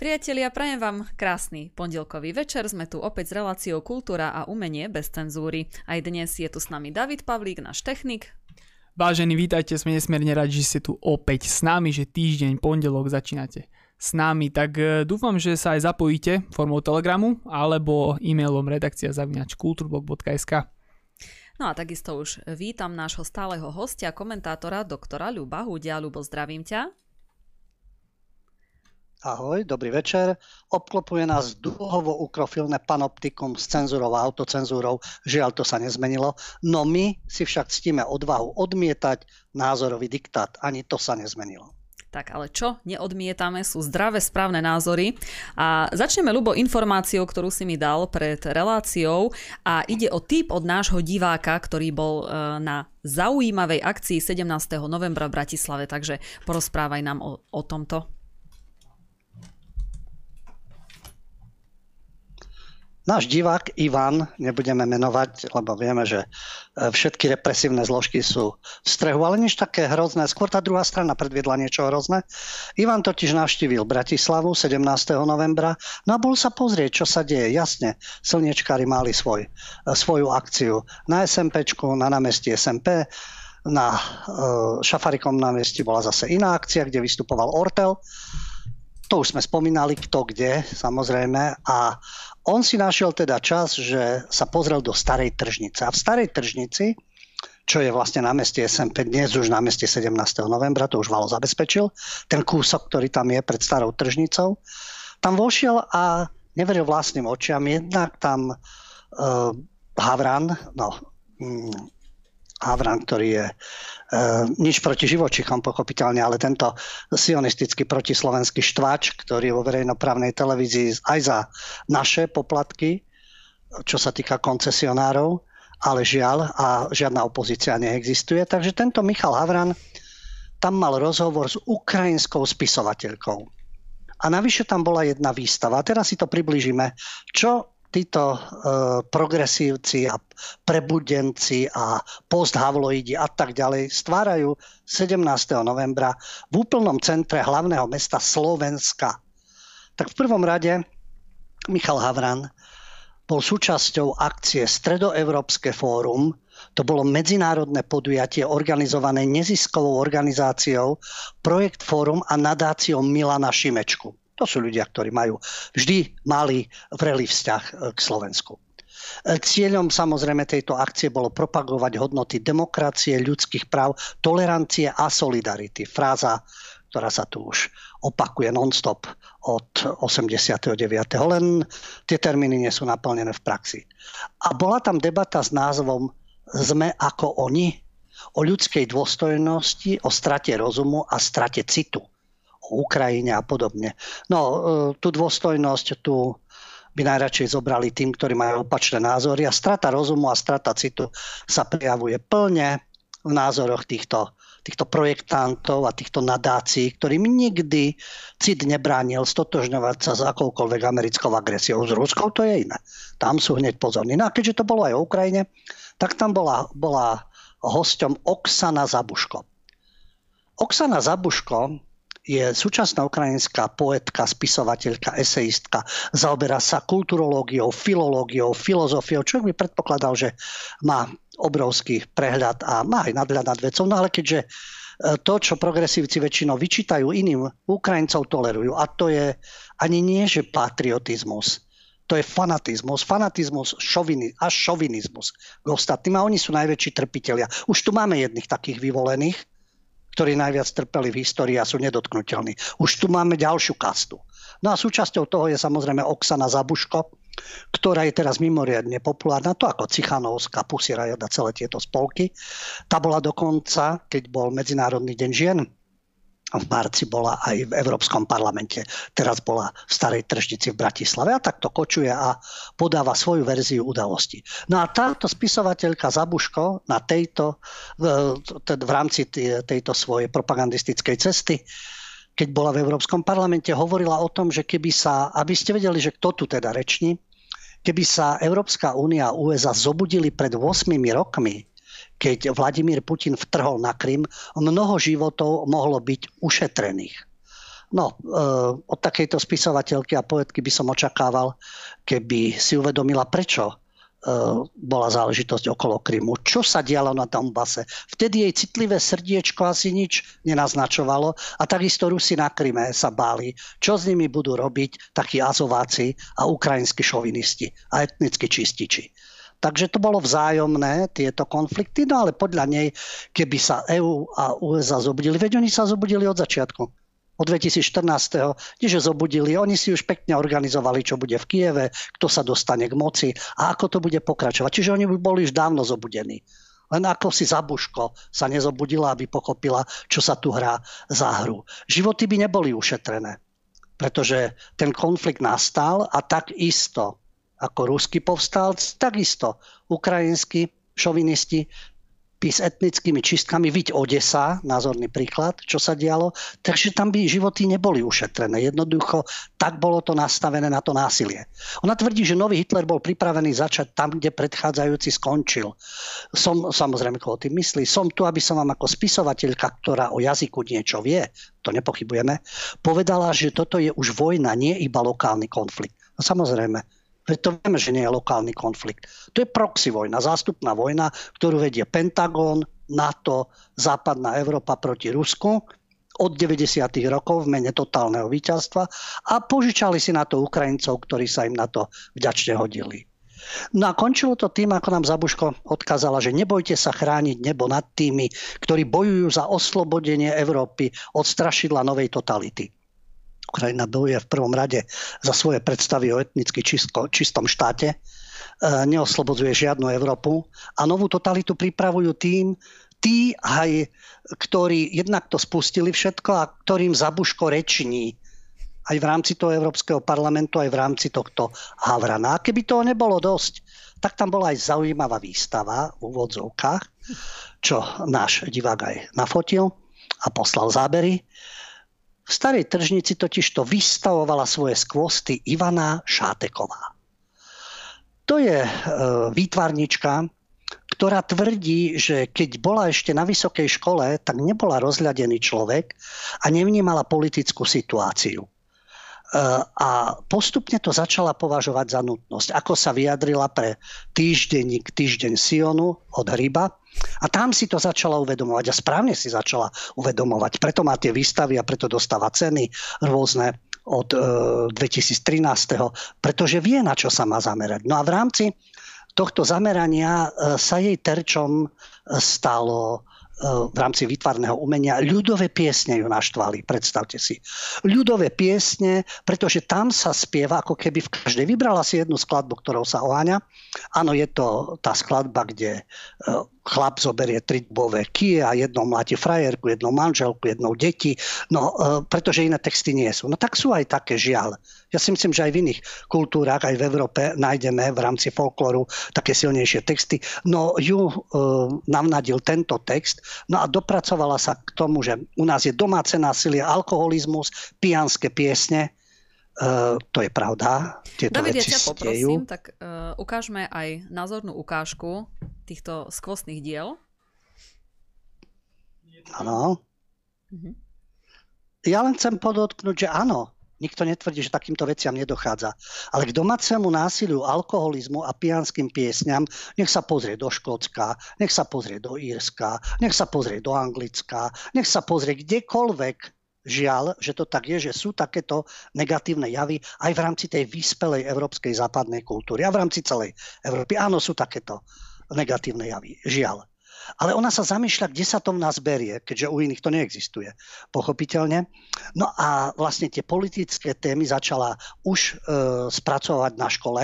Priatelia, prajem vám krásny pondelkový večer. Sme tu opäť s reláciou Kultúra a umenie bez cenzúry. Aj dnes je tu s nami David Pavlík, náš technik. Vážení, vítajte, sme nesmierne radi, že ste tu opäť s nami, že týždeň, pondelok začínate s nami, tak e, dúfam, že sa aj zapojíte formou telegramu alebo e-mailom redakcia zavinač kulturblog.sk. No a takisto už vítam nášho stáleho hostia, komentátora, doktora Ľuba Hudia. Ľubo, zdravím ťa. Ahoj, dobrý večer. Obklopuje nás dlhovo ukrofilné panoptikum s cenzúrou a autocenzúrou. Žiaľ, to sa nezmenilo. No my si však ctíme odvahu odmietať názorový diktát. Ani to sa nezmenilo. Tak ale čo neodmietame sú zdravé správne názory. A začneme, Lubo, informáciou, ktorú si mi dal pred reláciou. A ide o typ od nášho diváka, ktorý bol e, na zaujímavej akcii 17. novembra v Bratislave. Takže porozprávaj nám o, o tomto. Náš divák Ivan, nebudeme menovať, lebo vieme, že e, všetky represívne zložky sú v strehu, ale nič také hrozné. Skôr tá druhá strana predviedla niečo hrozné. Ivan totiž navštívil Bratislavu 17. novembra no a bol sa pozrieť, čo sa deje. Jasne, slniečkári mali svoj, e, svoju akciu na SMPčku, na námestí SMP, na e, Šafarikom námestí bola zase iná akcia, kde vystupoval Ortel. To už sme spomínali, kto kde, samozrejme. A on si našiel teda čas, že sa pozrel do starej tržnice. A v starej tržnici, čo je vlastne na meste SMP, dnes už na meste 17. novembra, to už Valo zabezpečil, ten kúsok, ktorý tam je pred starou tržnicou, tam vošiel a neveril vlastným očiam. Jednak tam uh, Havran, no, um, Havran, ktorý je Uh, nič proti živočichom pochopiteľne, ale tento sionistický protislovenský štvač, ktorý je vo verejnoprávnej televízii aj za naše poplatky, čo sa týka koncesionárov, ale žiaľ a žiadna opozícia neexistuje. Takže tento Michal Havran tam mal rozhovor s ukrajinskou spisovateľkou. A navyše tam bola jedna výstava. Teraz si to približíme, čo títo e, progresívci a prebudenci a posthavloidi a tak ďalej stvárajú 17. novembra v úplnom centre hlavného mesta Slovenska. Tak v prvom rade Michal Havran bol súčasťou akcie Stredoevropské fórum, to bolo medzinárodné podujatie organizované neziskovou organizáciou Projekt Fórum a nadáciou Milana Šimečku. To sú ľudia, ktorí majú vždy malý vrelý vzťah e, k Slovensku. E, cieľom samozrejme tejto akcie bolo propagovať hodnoty demokracie, ľudských práv, tolerancie a solidarity. Fráza, ktorá sa tu už opakuje non-stop od 89. Len tie termíny nie sú naplnené v praxi. A bola tam debata s názvom Sme ako oni? O ľudskej dôstojnosti, o strate rozumu a strate citu. Ukrajine a podobne. No, e, tú dôstojnosť tu by najradšej zobrali tým, ktorí majú opačné názory a strata rozumu a strata citu sa prejavuje plne v názoroch týchto, týchto projektantov a týchto nadácií, ktorým nikdy cit nebránil stotožňovať sa s akoukoľvek americkou agresiou. S Ruskou to je iné. Tam sú hneď pozorní. No a keďže to bolo aj o Ukrajine, tak tam bola, bola hosťom Oksana Zabuško. Oksana Zabuško je súčasná ukrajinská poetka, spisovateľka, eseistka. Zaoberá sa kulturológiou, filológiou, filozofiou. Človek by predpokladal, že má obrovský prehľad a má aj nadhľad nad vecou. No ale keďže e, to, čo progresívci väčšinou vyčítajú iným, Ukrajincov tolerujú. A to je ani nie, že patriotizmus. To je fanatizmus, fanatizmus šovini, až šovinizmus k ostatným. A oni sú najväčší trpitelia. Už tu máme jedných takých vyvolených, ktorí najviac trpeli v histórii a sú nedotknutelní. Už tu máme ďalšiu kastu. No a súčasťou toho je samozrejme Oksana Zabuško, ktorá je teraz mimoriadne populárna, to ako Cichanovská, Pussy Riot a celé tieto spolky. Tá bola dokonca, keď bol Medzinárodný deň žien, v marci bola aj v Európskom parlamente, teraz bola v Starej tržnici v Bratislave a takto kočuje a podáva svoju verziu udalosti. No a táto spisovateľka Zabuško na tejto, v rámci tejto svojej propagandistickej cesty keď bola v Európskom parlamente, hovorila o tom, že keby sa, aby ste vedeli, že kto tu teda reční, keby sa Európska únia a USA zobudili pred 8 rokmi keď Vladimír Putin vtrhol na Krym, mnoho životov mohlo byť ušetrených. No, od takejto spisovateľky a poetky by som očakával, keby si uvedomila, prečo bola záležitosť okolo Krymu. Čo sa dialo na Donbase? Vtedy jej citlivé srdiečko asi nič nenaznačovalo a takisto Rusi na Kryme sa báli, čo s nimi budú robiť takí azováci a ukrajinskí šovinisti a etnickí čističi. Takže to bolo vzájomné, tieto konflikty, no ale podľa nej, keby sa EU a USA zobudili, veď oni sa zobudili od začiatku od 2014. že zobudili, oni si už pekne organizovali, čo bude v Kieve, kto sa dostane k moci a ako to bude pokračovať. Čiže oni boli už dávno zobudení. Len ako si Zabuško sa nezobudila, aby pochopila, čo sa tu hrá za hru. Životy by neboli ušetrené, pretože ten konflikt nastal a takisto ako ruský povstalci, takisto ukrajinskí šovinisti s etnickými čistkami, viď Odesa, názorný príklad, čo sa dialo, takže tam by životy neboli ušetrené. Jednoducho, tak bolo to nastavené na to násilie. Ona tvrdí, že nový Hitler bol pripravený začať tam, kde predchádzajúci skončil. Som, samozrejme, koho tým myslí, som tu, aby som vám ako spisovateľka, ktorá o jazyku niečo vie, to nepochybujeme, povedala, že toto je už vojna, nie iba lokálny konflikt. No samozrejme, Veď to vieme, že nie je lokálny konflikt. To je proxy vojna, zástupná vojna, ktorú vedie Pentagon, NATO, západná Európa proti Rusku od 90. rokov v mene totálneho víťazstva a požičali si na to Ukrajincov, ktorí sa im na to vďačne hodili. No a končilo to tým, ako nám Zabuško odkázala, že nebojte sa chrániť nebo nad tými, ktorí bojujú za oslobodenie Európy od strašidla novej totality. Ukrajina bojuje v prvom rade za svoje predstavy o etnicky čisto, čistom štáte, e, neoslobodzuje žiadnu Európu a novú totalitu pripravujú tým, tí aj, ktorí jednak to spustili všetko a ktorým Zabuško reční aj v rámci toho Európskeho parlamentu, aj v rámci tohto Havrana. A keby toho nebolo dosť, tak tam bola aj zaujímavá výstava v úvodzovkách, čo náš divák aj nafotil a poslal zábery. V starej tržnici totiž to vystavovala svoje skvosty Ivana Šáteková. To je e, výtvarnička, ktorá tvrdí, že keď bola ešte na vysokej škole, tak nebola rozľadený človek a nevnímala politickú situáciu. A postupne to začala považovať za nutnosť. Ako sa vyjadrila pre týždenník Týždeň Sionu od Hryba. A tam si to začala uvedomovať a správne si začala uvedomovať. Preto má tie výstavy a preto dostáva ceny rôzne od e, 2013. Pretože vie, na čo sa má zamerať. No a v rámci tohto zamerania e, sa jej terčom stalo v rámci výtvarného umenia. Ľudové piesne ju naštvali, predstavte si. Ľudové piesne, pretože tam sa spieva ako keby v každej. Vybrala si jednu skladbu, ktorou sa oháňa. Áno, je to tá skladba, kde e, chlap zoberie tri dubové kie a jednou mláti frajerku, jednou manželku, jednou deti, no e, pretože iné texty nie sú. No tak sú aj také žiaľ. Ja si myslím, že aj v iných kultúrach, aj v Európe nájdeme v rámci folklóru také silnejšie texty. No ju e, navnadil tento text, no a dopracovala sa k tomu, že u nás je domáce násilie, alkoholizmus, pijanské piesne, Uh, to je pravda. Tieto David, ja ťa poprosím, tak uh, ukážme aj názornú ukážku týchto skvostných diel. Áno. Uh-huh. Ja len chcem podotknúť, že áno, Nikto netvrdí, že takýmto veciam nedochádza. Ale k domácemu násiliu, alkoholizmu a pijanským piesňam nech sa pozrie do Škótska, nech sa pozrie do Írska, nech sa pozrie do Anglicka, nech sa pozrie kdekoľvek žiaľ, že to tak je, že sú takéto negatívne javy aj v rámci tej vyspelej európskej západnej kultúry a v rámci celej Európy. Áno, sú takéto negatívne javy. Žiaľ. Ale ona sa zamýšľa, kde sa to v nás berie, keďže u iných to neexistuje, pochopiteľne. No a vlastne tie politické témy začala už e, spracovať na škole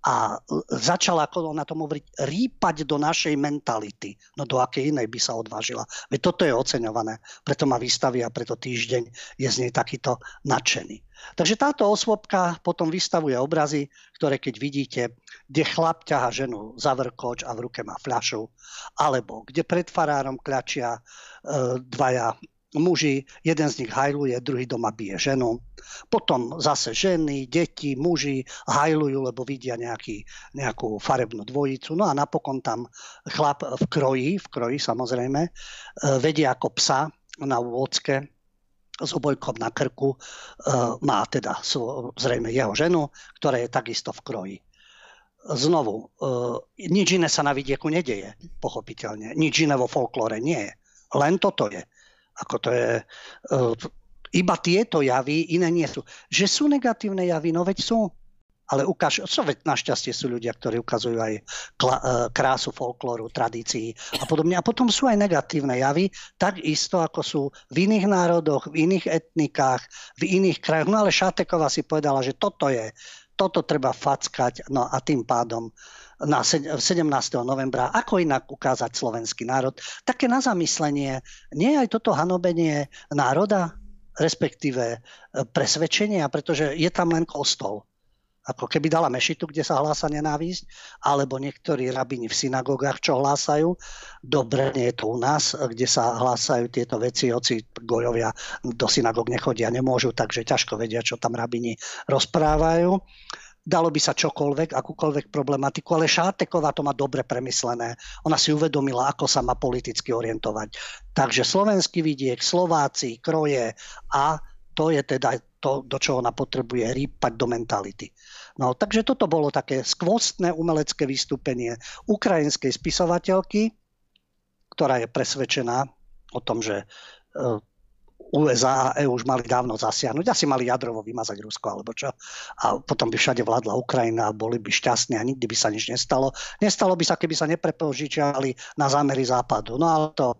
a začala, ako ona tomu hovorí, rýpať do našej mentality. No do akej inej by sa odvážila. Veď toto je oceňované. Preto ma vystaví a preto týždeň je z nej takýto nadšený. Takže táto osôbka potom vystavuje obrazy, ktoré keď vidíte, kde chlap ťaha ženu za vrkoč a v ruke má fľašu, alebo kde pred farárom kľačia e, dvaja muži, jeden z nich hajluje, druhý doma bije ženu. Potom zase ženy, deti, muži hajlujú, lebo vidia nejaký, nejakú farebnú dvojicu. No a napokon tam chlap v kroji, v kroji samozrejme, e, vedie ako psa na úvodske s obojkom na krku, má teda zrejme jeho ženu, ktorá je takisto v kroji znovu, nič iné sa na vidieku nedeje, pochopiteľne. Nič iné vo folklóre nie je. Len toto je. Ako to je iba tieto javy, iné nie sú. Že sú negatívne javy, no veď sú. Ale ukáž, so veď našťastie sú ľudia, ktorí ukazujú aj kla- e, krásu folklóru, tradícií a podobne. A potom sú aj negatívne javy, takisto ako sú v iných národoch, v iných etnikách, v iných krajoch. No ale Šáteková si povedala, že toto je, toto treba fackať, no a tým pádom na 17. novembra, ako inak ukázať slovenský národ. Také na zamyslenie, nie je aj toto hanobenie národa? respektíve e, presvedčenia, pretože je tam len kostol. Ako keby dala mešitu, kde sa hlása nenávisť, alebo niektorí rabini v synagogách, čo hlásajú. Dobre, nie je to u nás, kde sa hlásajú tieto veci, hoci gojovia do synagóg nechodia, nemôžu, takže ťažko vedia, čo tam rabini rozprávajú dalo by sa čokoľvek, akúkoľvek problematiku, ale Šáteková to má dobre premyslené. Ona si uvedomila, ako sa má politicky orientovať. Takže slovenský vidiek, Slováci, kroje a to je teda to, do čoho ona potrebuje rýpať do mentality. No, takže toto bolo také skvostné umelecké vystúpenie ukrajinskej spisovateľky, ktorá je presvedčená o tom, že e, USA a EU už mali dávno zasiahnuť, asi mali jadrovo vymazať Rusko alebo čo. A potom by všade vládla Ukrajina a boli by šťastní a nikdy by sa nič nestalo. Nestalo by sa, keby sa neprepožičiali na zámery západu. No ale to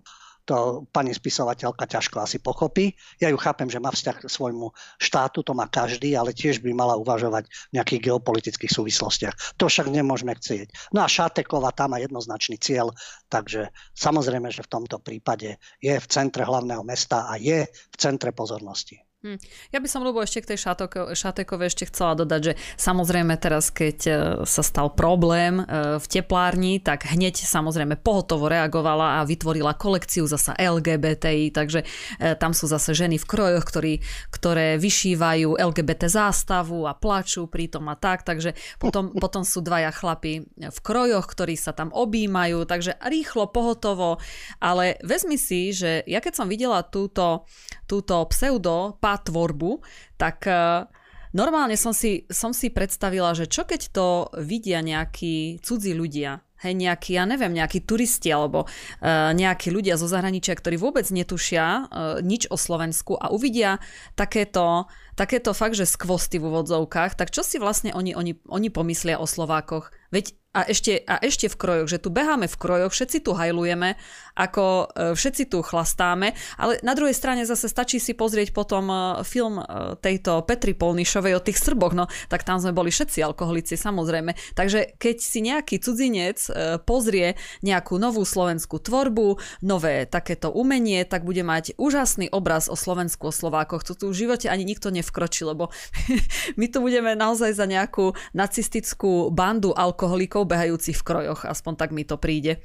to pani spisovateľka ťažko asi pochopí. Ja ju chápem, že má vzťah k svojmu štátu, to má každý, ale tiež by mala uvažovať v nejakých geopolitických súvislostiach. To však nemôžeme chcieť. No a Šátekova tam má jednoznačný cieľ, takže samozrejme, že v tomto prípade je v centre hlavného mesta a je v centre pozornosti. Hm. Ja by som, ľubo, ešte k tej Šatekove ešte chcela dodať, že samozrejme teraz, keď e, sa stal problém e, v teplárni, tak hneď samozrejme pohotovo reagovala a vytvorila kolekciu zasa LGBTI, takže e, tam sú zase ženy v krojoch, ktorí, ktoré vyšívajú LGBT zástavu a plačú pritom a tak, takže potom, potom sú dvaja chlapi v krojoch, ktorí sa tam objímajú, takže rýchlo, pohotovo, ale vezmi si, že ja keď som videla túto, túto pseudo tvorbu, tak e, normálne som si, som si predstavila, že čo keď to vidia nejakí cudzí ľudia, hej, nejakí, ja neviem, nejakí turisti alebo uh, nejakí ľudia zo zahraničia, ktorí vôbec netušia uh, nič o Slovensku a uvidia takéto, takéto fakt, že skvosty v úvodzovkách, tak čo si vlastne oni, oni, oni pomyslia o Slovákoch? Veď a ešte, a ešte v krojoch, že tu beháme v krojoch, všetci tu hajlujeme, ako e, všetci tu chlastáme, ale na druhej strane zase stačí si pozrieť potom e, film e, tejto Petri Polnišovej o tých Srboch, no tak tam sme boli všetci alkoholici, samozrejme. Takže keď si nejaký cudzinec pozrie nejakú novú slovenskú tvorbu, nové takéto umenie, tak bude mať úžasný obraz o Slovensku, o Slovákoch. Tu, tu v živote ani nikto nevkročí, lebo my tu budeme naozaj za nejakú nacistickú bandu alkoholikov behajúcich v krojoch, aspoň tak mi to príde.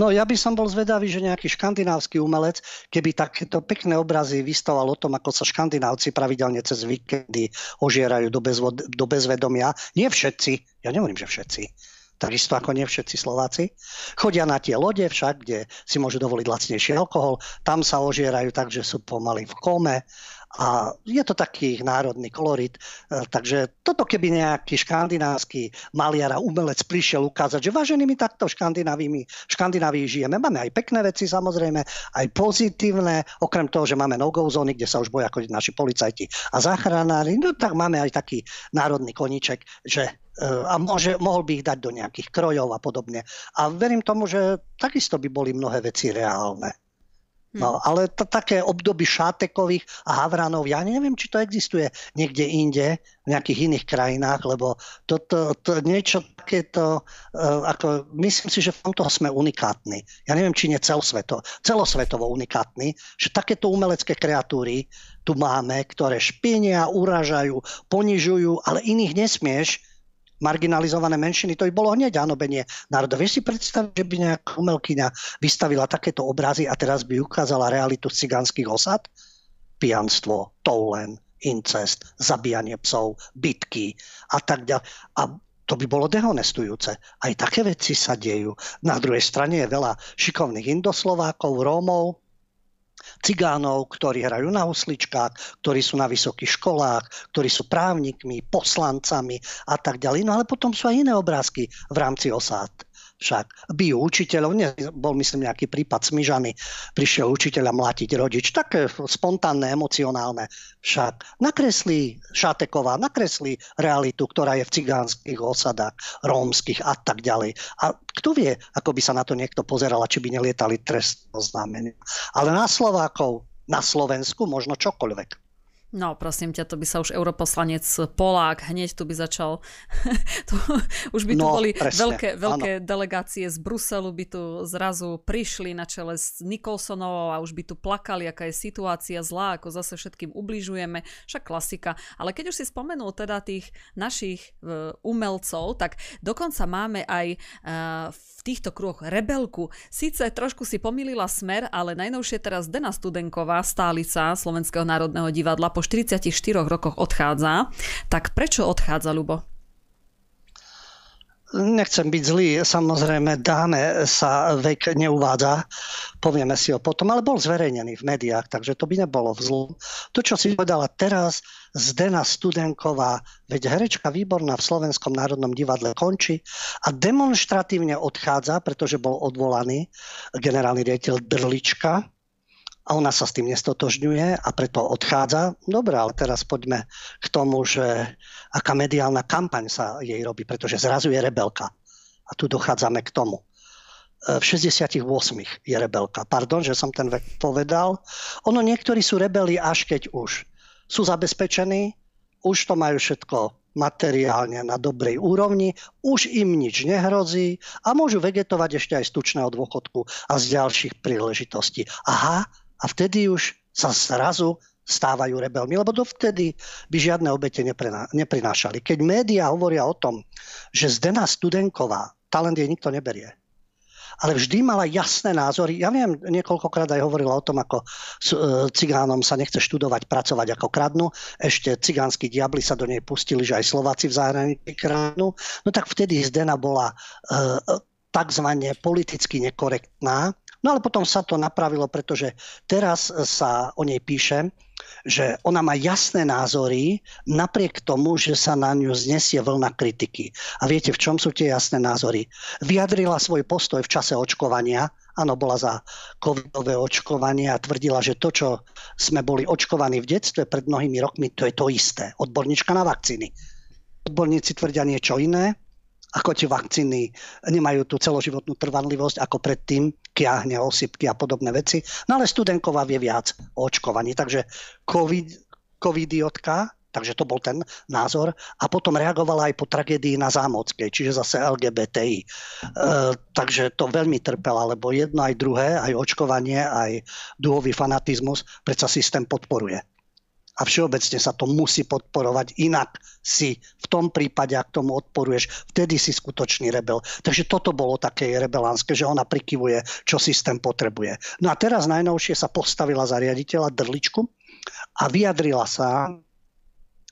No ja by som bol zvedavý, že nejaký škandinávsky umelec, keby takéto pekné obrazy vystával o tom, ako sa škandinávci pravidelne cez víkendy ožierajú do, bezvod- do bezvedomia. Nie všetci, ja nehovorím, že všetci, takisto ako nie všetci Slováci. Chodia na tie lode však, kde si môžu dovoliť lacnejší alkohol, tam sa ožierajú tak, že sú pomaly v kome a je to taký národný kolorit. E, takže toto keby nejaký škandinávsky maliar a umelec prišiel ukázať, že vážený my takto v Škandinávii žijeme. Máme aj pekné veci samozrejme, aj pozitívne, okrem toho, že máme no-go zóny, kde sa už boja chodiť naši policajti a záchranári, no tak máme aj taký národný koníček, že e, a môže, mohol by ich dať do nejakých krojov a podobne. A verím tomu, že takisto by boli mnohé veci reálne. No, hm. ale to také obdoby šátekových a havranov, ja neviem, či to existuje niekde inde, v nejakých iných krajinách, lebo toto to, to niečo takéto, uh, ako, myslím si, že v tomto sme unikátni. Ja neviem, či nie celosveto, celosvetovo unikátni, že takéto umelecké kreatúry tu máme, ktoré špinia, uražajú, ponižujú, ale iných nesmieš, marginalizované menšiny, to by bolo hneď benie národa. Vieš si predstaviť, že by nejaká umelkyňa vystavila takéto obrazy a teraz by ukázala realitu cigánskych osad? Pijanstvo, toulen, incest, zabíjanie psov, bitky a tak ďalej. A to by bolo dehonestujúce. Aj také veci sa dejú. Na druhej strane je veľa šikovných indoslovákov, Rómov, cigánov, ktorí hrajú na husličkách, ktorí sú na vysokých školách, ktorí sú právnikmi, poslancami a tak ďalej. No ale potom sú aj iné obrázky v rámci osád však bijú učiteľov, nie, bol myslím nejaký prípad Smyžany, prišiel učiteľa mlatiť rodič, také spontánne, emocionálne však. Nakreslí Šateková, nakreslí realitu, ktorá je v cigánskych osadách, rómskych a tak ďalej. A kto vie, ako by sa na to niekto pozeral, či by nelietali trestné oznámenia. Ale na Slovákov, na Slovensku možno čokoľvek. No, prosím ťa, to by sa už europoslanec Polák hneď tu by začal. tu, už by tu no, boli presne, veľké, veľké delegácie z Bruselu, by tu zrazu prišli na čele s Nikolsonovou a už by tu plakali, aká je situácia zlá, ako zase všetkým ubližujeme. Však klasika. Ale keď už si spomenul teda tých našich uh, umelcov, tak dokonca máme aj uh, v týchto kruhoch rebelku. Sice trošku si pomýlila smer, ale najnovšie teraz Dena Studenková, stálica Slovenského národného divadla, po 44 rokoch odchádza. Tak prečo odchádza, Lubo? Nechcem byť zlý, samozrejme dáme sa vek neuvádza, povieme si ho potom, ale bol zverejnený v médiách, takže to by nebolo vzlom. To, čo si povedala teraz, Zdena Studenková, veď herečka výborná v Slovenskom národnom divadle končí a demonstratívne odchádza, pretože bol odvolaný generálny riaditeľ Drlička, a ona sa s tým nestotožňuje a preto odchádza. Dobre, ale teraz poďme k tomu, že aká mediálna kampaň sa jej robí, pretože zrazu je rebelka. A tu dochádzame k tomu. E, v 68 je rebelka. Pardon, že som ten vek povedal. Ono niektorí sú rebeli až keď už sú zabezpečení, už to majú všetko materiálne na dobrej úrovni, už im nič nehrozí a môžu vegetovať ešte aj z tučného dôchodku a z ďalších príležitostí. Aha, a vtedy už sa zrazu stávajú rebelmi, lebo dovtedy by žiadne obete neprinášali. Keď médiá hovoria o tom, že Zdena Studenková, talent jej nikto neberie, ale vždy mala jasné názory. Ja viem, niekoľkokrát aj hovorila o tom, ako e, cigánom sa nechce študovať, pracovať ako kradnú. Ešte cigánsky diabli sa do nej pustili, že aj Slováci v zahraničí kradnú. No tak vtedy Zdena bola uh, takzvané politicky nekorektná No ale potom sa to napravilo, pretože teraz sa o nej píše, že ona má jasné názory napriek tomu, že sa na ňu znesie vlna kritiky. A viete, v čom sú tie jasné názory? Vyjadrila svoj postoj v čase očkovania, áno, bola za covidové očkovanie a tvrdila, že to, čo sme boli očkovaní v detstve pred mnohými rokmi, to je to isté. Odborníčka na vakcíny. Odborníci tvrdia niečo iné, ako tie vakcíny nemajú tú celoživotnú trvanlivosť ako predtým, kiahne, osypky a podobné veci. No ale studenková vie viac o očkovaní. Takže COVID, covidiotka, takže to bol ten názor. A potom reagovala aj po tragédii na Zámockej, čiže zase LGBTI. E, takže to veľmi trpela, lebo jedno aj druhé, aj očkovanie, aj duhový fanatizmus, predsa systém podporuje a všeobecne sa to musí podporovať, inak si v tom prípade, ak tomu odporuješ, vtedy si skutočný rebel. Takže toto bolo také rebelánske, že ona prikyvuje, čo systém potrebuje. No a teraz najnovšie sa postavila za riaditeľa Drličku a vyjadrila sa,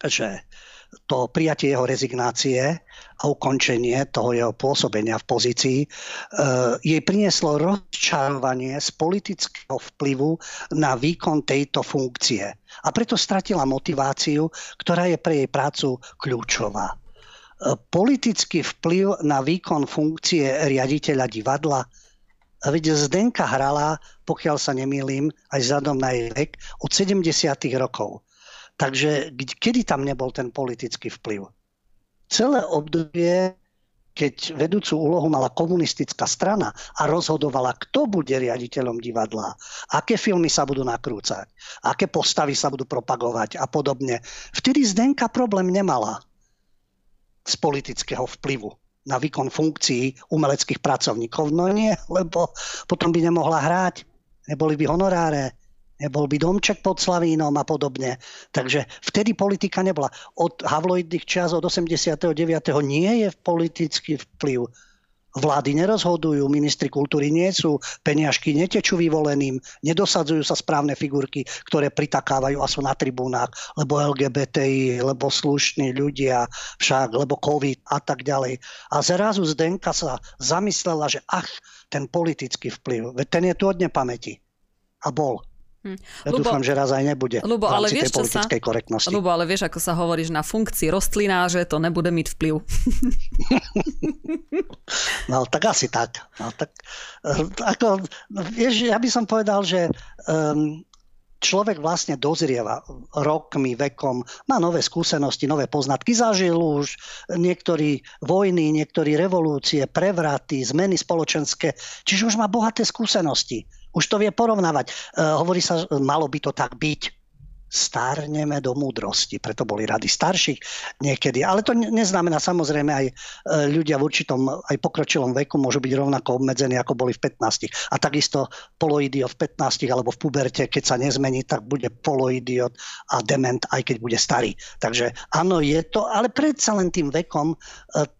že to prijatie jeho rezignácie a ukončenie toho jeho pôsobenia v pozícii e, jej prinieslo rozčarovanie z politického vplyvu na výkon tejto funkcie. A preto stratila motiváciu, ktorá je pre jej prácu kľúčová. E, politický vplyv na výkon funkcie riaditeľa divadla Veď Zdenka hrala, pokiaľ sa nemýlim, aj zadom na jej vek, od 70. rokov. Takže kedy tam nebol ten politický vplyv? celé obdobie, keď vedúcu úlohu mala komunistická strana a rozhodovala, kto bude riaditeľom divadla, aké filmy sa budú nakrúcať, aké postavy sa budú propagovať a podobne. Vtedy Zdenka problém nemala z politického vplyvu na výkon funkcií umeleckých pracovníkov. No nie, lebo potom by nemohla hrať, neboli by honoráre, nebol by domček pod Slavínom a podobne. Takže vtedy politika nebola. Od Havloidných čas od 89. nie je politický vplyv. Vlády nerozhodujú, ministri kultúry nie sú, peniažky netečú vyvoleným, nedosadzujú sa správne figurky, ktoré pritakávajú a sú na tribúnach, lebo LGBTI, lebo slušní ľudia, však, lebo COVID a tak ďalej. A zrazu Zdenka sa zamyslela, že ach, ten politický vplyv, ten je tu od nepamäti. A bol. Hm. Ja Lubo, dúfam, že raz aj nebude Lubo, ale vieš, politickej sa, korektnosti. Lubo, ale vieš, ako sa hovoríš na funkcii rostlina, že to nebude mať vplyv. no, tak asi tak. No, tak eh, ako, vieš, ja by som povedal, že um, človek vlastne dozrieva rokmi, vekom, má nové skúsenosti, nové poznatky, zažil už niektorí vojny, niektorí revolúcie, prevraty, zmeny spoločenské, čiže už má bohaté skúsenosti. Už to vie porovnávať. E, hovorí sa, malo by to tak byť stárneme do múdrosti. Preto boli rady starších niekedy. Ale to neznamená samozrejme aj e, ľudia v určitom aj pokročilom veku môžu byť rovnako obmedzení, ako boli v 15. A takisto poloidiot v 15 alebo v puberte, keď sa nezmení, tak bude poloidiot a dement, aj keď bude starý. Takže áno, je to, ale predsa len tým vekom e,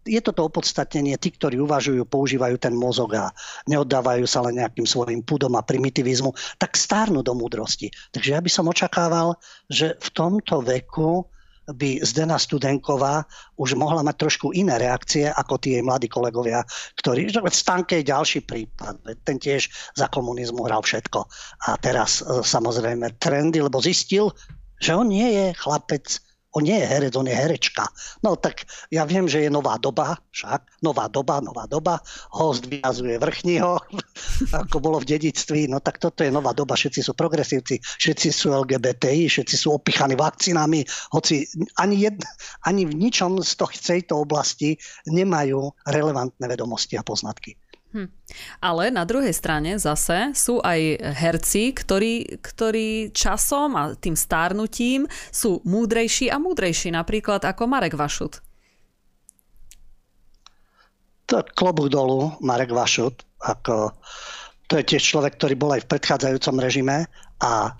je to opodstatnenie. Tí, ktorí uvažujú, používajú ten mozog a neoddávajú sa len nejakým svojim pudom a primitivizmu, tak stárnu do múdrosti. Takže ja by som očakával, že v tomto veku by Zdena Studenková už mohla mať trošku iné reakcie ako tie mladí kolegovia, ktorí... Stanke je ďalší prípad, ten tiež za komunizmu hral všetko. A teraz e, samozrejme trendy, lebo zistil, že on nie je chlapec on nie je herec, on je herečka. No tak ja viem, že je nová doba, však, nová doba, nová doba, host vyjazuje vrchního, ako bolo v dedictví, no tak toto je nová doba, všetci sú progresívci, všetci sú LGBTI, všetci sú opichaní vakcínami, hoci ani, jed, ani v ničom z tejto oblasti nemajú relevantné vedomosti a poznatky. Hm. Ale na druhej strane zase sú aj herci, ktorí, ktorí časom a tým stárnutím sú múdrejší a múdrejší, napríklad ako Marek Vašut. To klobúk dolu, Marek Vašut. Ako, to je tiež človek, ktorý bol aj v predchádzajúcom režime a e,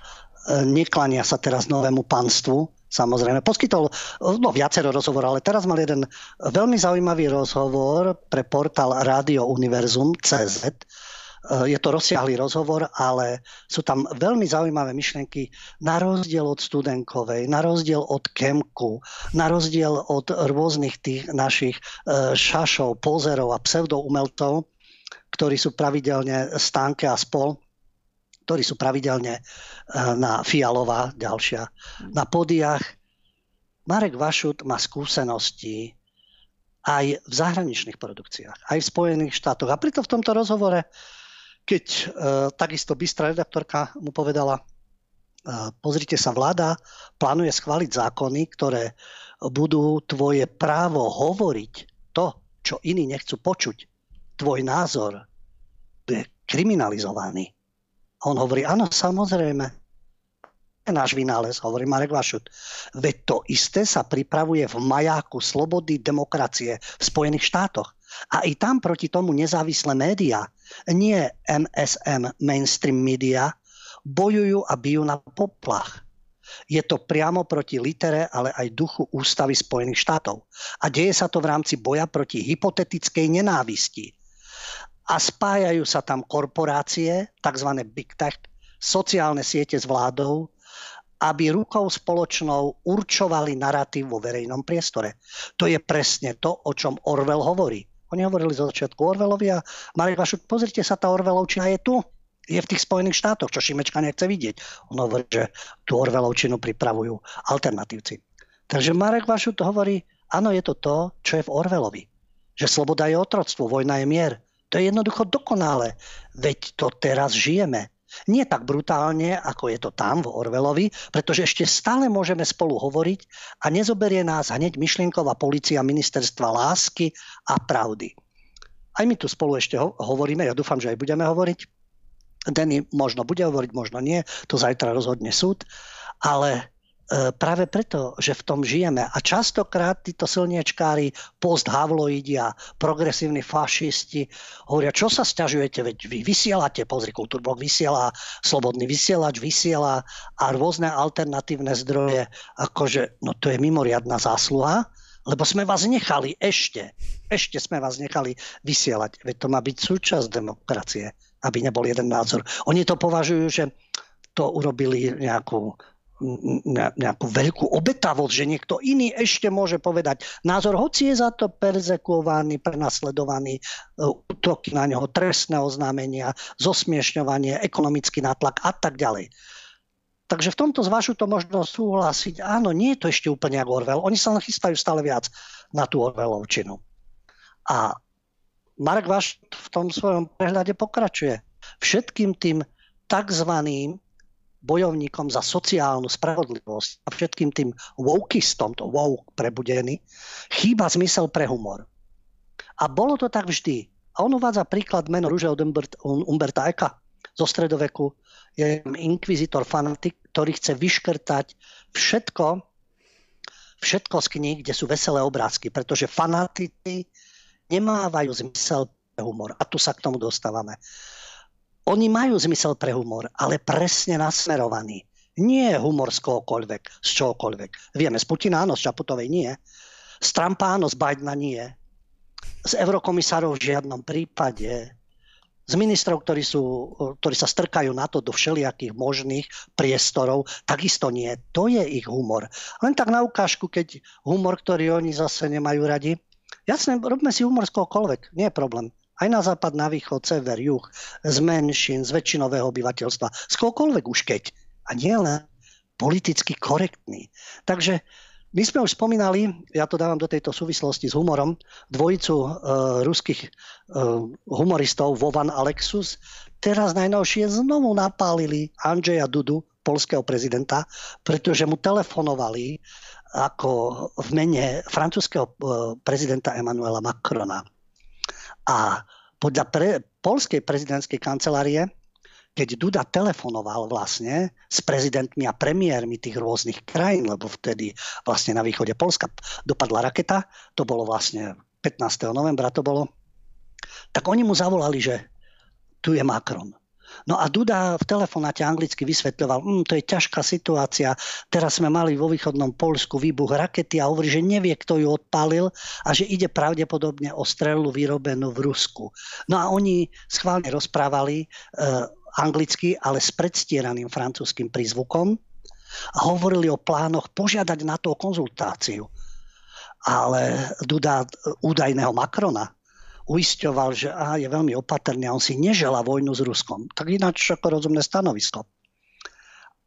neklania sa teraz novému panstvu, samozrejme. Poskytol no, viacero rozhovor, ale teraz mal jeden veľmi zaujímavý rozhovor pre portál Radio Univerzum CZ. Je to rozsiahlý rozhovor, ale sú tam veľmi zaujímavé myšlienky na rozdiel od Studenkovej, na rozdiel od Kemku, na rozdiel od rôznych tých našich e, šašov, pozerov a pseudoumelcov, ktorí sú pravidelne stánke a spol ktorí sú pravidelne eh, na Fialová, ďalšia, na podiach. Marek Vašut má skúsenosti aj v zahraničných produkciách, aj v Spojených štátoch. A preto v tomto rozhovore, keď e, takisto bystrá redaktorka mu povedala, e, pozrite sa, vláda plánuje schváliť zákony, ktoré budú tvoje právo hovoriť to, čo iní nechcú počuť, tvoj názor, kriminalizovaný. On hovorí, áno, samozrejme. Je náš vynález, hovorí Marek Vašut. Veď to isté sa pripravuje v majáku slobody demokracie v Spojených štátoch. A i tam proti tomu nezávislé médiá, nie MSM mainstream media, bojujú a bijú na poplach. Je to priamo proti litere, ale aj duchu ústavy Spojených štátov. A deje sa to v rámci boja proti hypotetickej nenávisti, a spájajú sa tam korporácie, tzv. big tech, sociálne siete s vládou, aby rukou spoločnou určovali narratív vo verejnom priestore. To je presne to, o čom Orwell hovorí. Oni hovorili zo začiatku Orwellovi a Marek Vašuk, pozrite sa, tá Orwellovčina je tu. Je v tých Spojených štátoch, čo Šimečka nechce vidieť. On hovorí, že tú Orwellovčinu pripravujú alternatívci. Takže Marek Vašut hovorí, áno, je to to, čo je v Orwellovi. Že sloboda je otroctvo, vojna je mier. To je jednoducho dokonale. Veď to teraz žijeme. Nie tak brutálne, ako je to tam v Orvelovi, pretože ešte stále môžeme spolu hovoriť a nezoberie nás hneď myšlienková policia ministerstva lásky a pravdy. Aj my tu spolu ešte hovoríme, ja dúfam, že aj budeme hovoriť. Denny možno bude hovoriť, možno nie, to zajtra rozhodne súd, ale práve preto, že v tom žijeme. A častokrát títo silniečkári, post-havloidi a progresívni fašisti hovoria, čo sa stiažujete, veď vy vysielate, pozri, Kultúrblok vysiela, Slobodný vysielač vysiela a rôzne alternatívne zdroje, akože, no to je mimoriadná zásluha, lebo sme vás nechali ešte, ešte sme vás nechali vysielať. Veď to má byť súčasť demokracie, aby nebol jeden názor. Oni to považujú, že to urobili nejakú nejakú veľkú obetavosť, že niekto iný ešte môže povedať názor, hoci je za to perzekuovaný, prenasledovaný, e, útoky na neho, trestné oznámenia, zosmiešňovanie, ekonomický nátlak a tak ďalej. Takže v tomto zvažu to možno súhlasiť. Áno, nie je to ešte úplne ako Orwell. Oni sa chystajú stále viac na tú Orwellovčinu. A Mark Vaš v tom svojom prehľade pokračuje. Všetkým tým takzvaným bojovníkom za sociálnu spravodlivosť a všetkým tým wokeistom, to woke prebudený, chýba zmysel pre humor. A bolo to tak vždy. A on uvádza príklad meno Ruže od Umberta Eka zo stredoveku, je inkvizitor fanatik, ktorý chce vyškrtať všetko, všetko z kníh, kde sú veselé obrázky, pretože fanatici nemávajú zmysel pre humor. A tu sa k tomu dostávame. Oni majú zmysel pre humor, ale presne nasmerovaný. Nie humor z kohokoľvek, z čohokoľvek. Vieme, z Putina áno, z Čaputovej nie. Z Trumpa áno, z Bidena nie. Z eurokomisárov v žiadnom prípade z ministrov, ktorí, sú, ktorí sa strkajú na to do všelijakých možných priestorov, takisto nie. To je ich humor. Len tak na ukážku, keď humor, ktorý oni zase nemajú radi. Jasné, robme si humor z kohokoľvek, nie je problém. Aj na západ, na východ, sever, juh, z menšín, z väčšinového obyvateľstva, z kohokoľvek už keď. A nie len politicky korektný. Takže my sme už spomínali, ja to dávam do tejto súvislosti s humorom, dvojicu uh, ruských uh, humoristov Vovan Alexus. Teraz najnovšie znovu napálili Andžeja Dudu, polského prezidenta, pretože mu telefonovali ako v mene francúzského uh, prezidenta Emmanuela Macrona. A podľa pre, polskej prezidentskej kancelárie keď Duda telefonoval vlastne s prezidentmi a premiérmi tých rôznych krajín, lebo vtedy vlastne na východe Polska dopadla raketa, to bolo vlastne 15. novembra to bolo, tak oni mu zavolali, že tu je Macron. No a Duda v telefonáte anglicky vysvetľoval, hm, to je ťažká situácia, teraz sme mali vo východnom Polsku výbuch rakety a hovorí, že nevie, kto ju odpálil a že ide pravdepodobne o strelu vyrobenú v Rusku. No a oni schválne rozprávali, e, anglicky, ale s predstieraným francúzským prízvukom a hovorili o plánoch požiadať na to konzultáciu. Ale Duda údajného Macrona uisťoval, že á, je veľmi opatrný a on si nežela vojnu s Ruskom. Tak ináč ako rozumné stanovisko.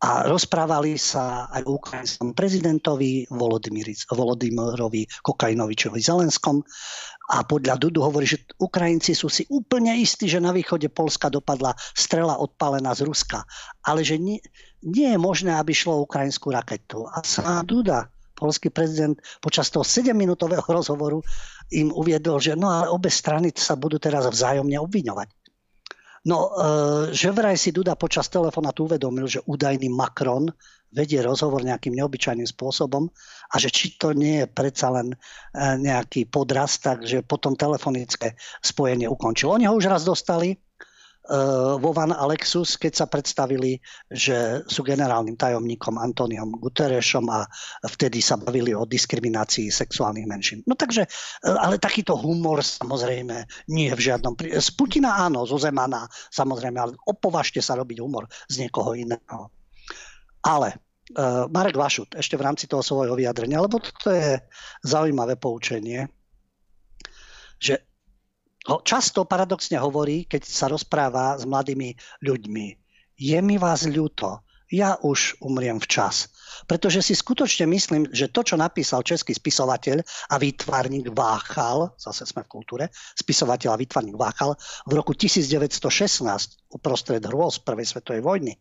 A rozprávali sa aj ukrajinskom prezidentovi Volodymyrovi Kokainovičovi Zelenskom. A podľa Dudu hovorí, že Ukrajinci sú si úplne istí, že na východe Polska dopadla strela odpálená z Ruska. Ale že nie, nie je možné, aby šlo ukrajinskú raketu. A sám Duda, polský prezident, počas toho 7-minútového rozhovoru im uviedol, že no ale obe strany sa budú teraz vzájomne obviňovať. No, e, že vraj si Duda počas telefonátu uvedomil, že údajný Macron vedie rozhovor nejakým neobyčajným spôsobom a že či to nie je predsa len e, nejaký podraz, takže potom telefonické spojenie ukončil. Oni ho už raz dostali, vo Van Alexus, keď sa predstavili, že sú generálnym tajomníkom Antoniom Guterešom a vtedy sa bavili o diskriminácii sexuálnych menšín. No takže, eh, ale takýto humor samozrejme nie je v žiadnom... Z Putina áno, zo Zemana samozrejme, ale opovažte sa robiť humor z niekoho iného. Ale uh, Marek Vašut, ešte v rámci toho svojho vyjadrenia, lebo to je zaujímavé poučenie, že často paradoxne hovorí, keď sa rozpráva s mladými ľuďmi. Je mi vás ľúto, ja už umriem včas. Pretože si skutočne myslím, že to, čo napísal český spisovateľ a výtvarník Váchal, zase sme v kultúre, spisovateľ a výtvarník Váchal, v roku 1916, uprostred hrôz Prvej svetovej vojny,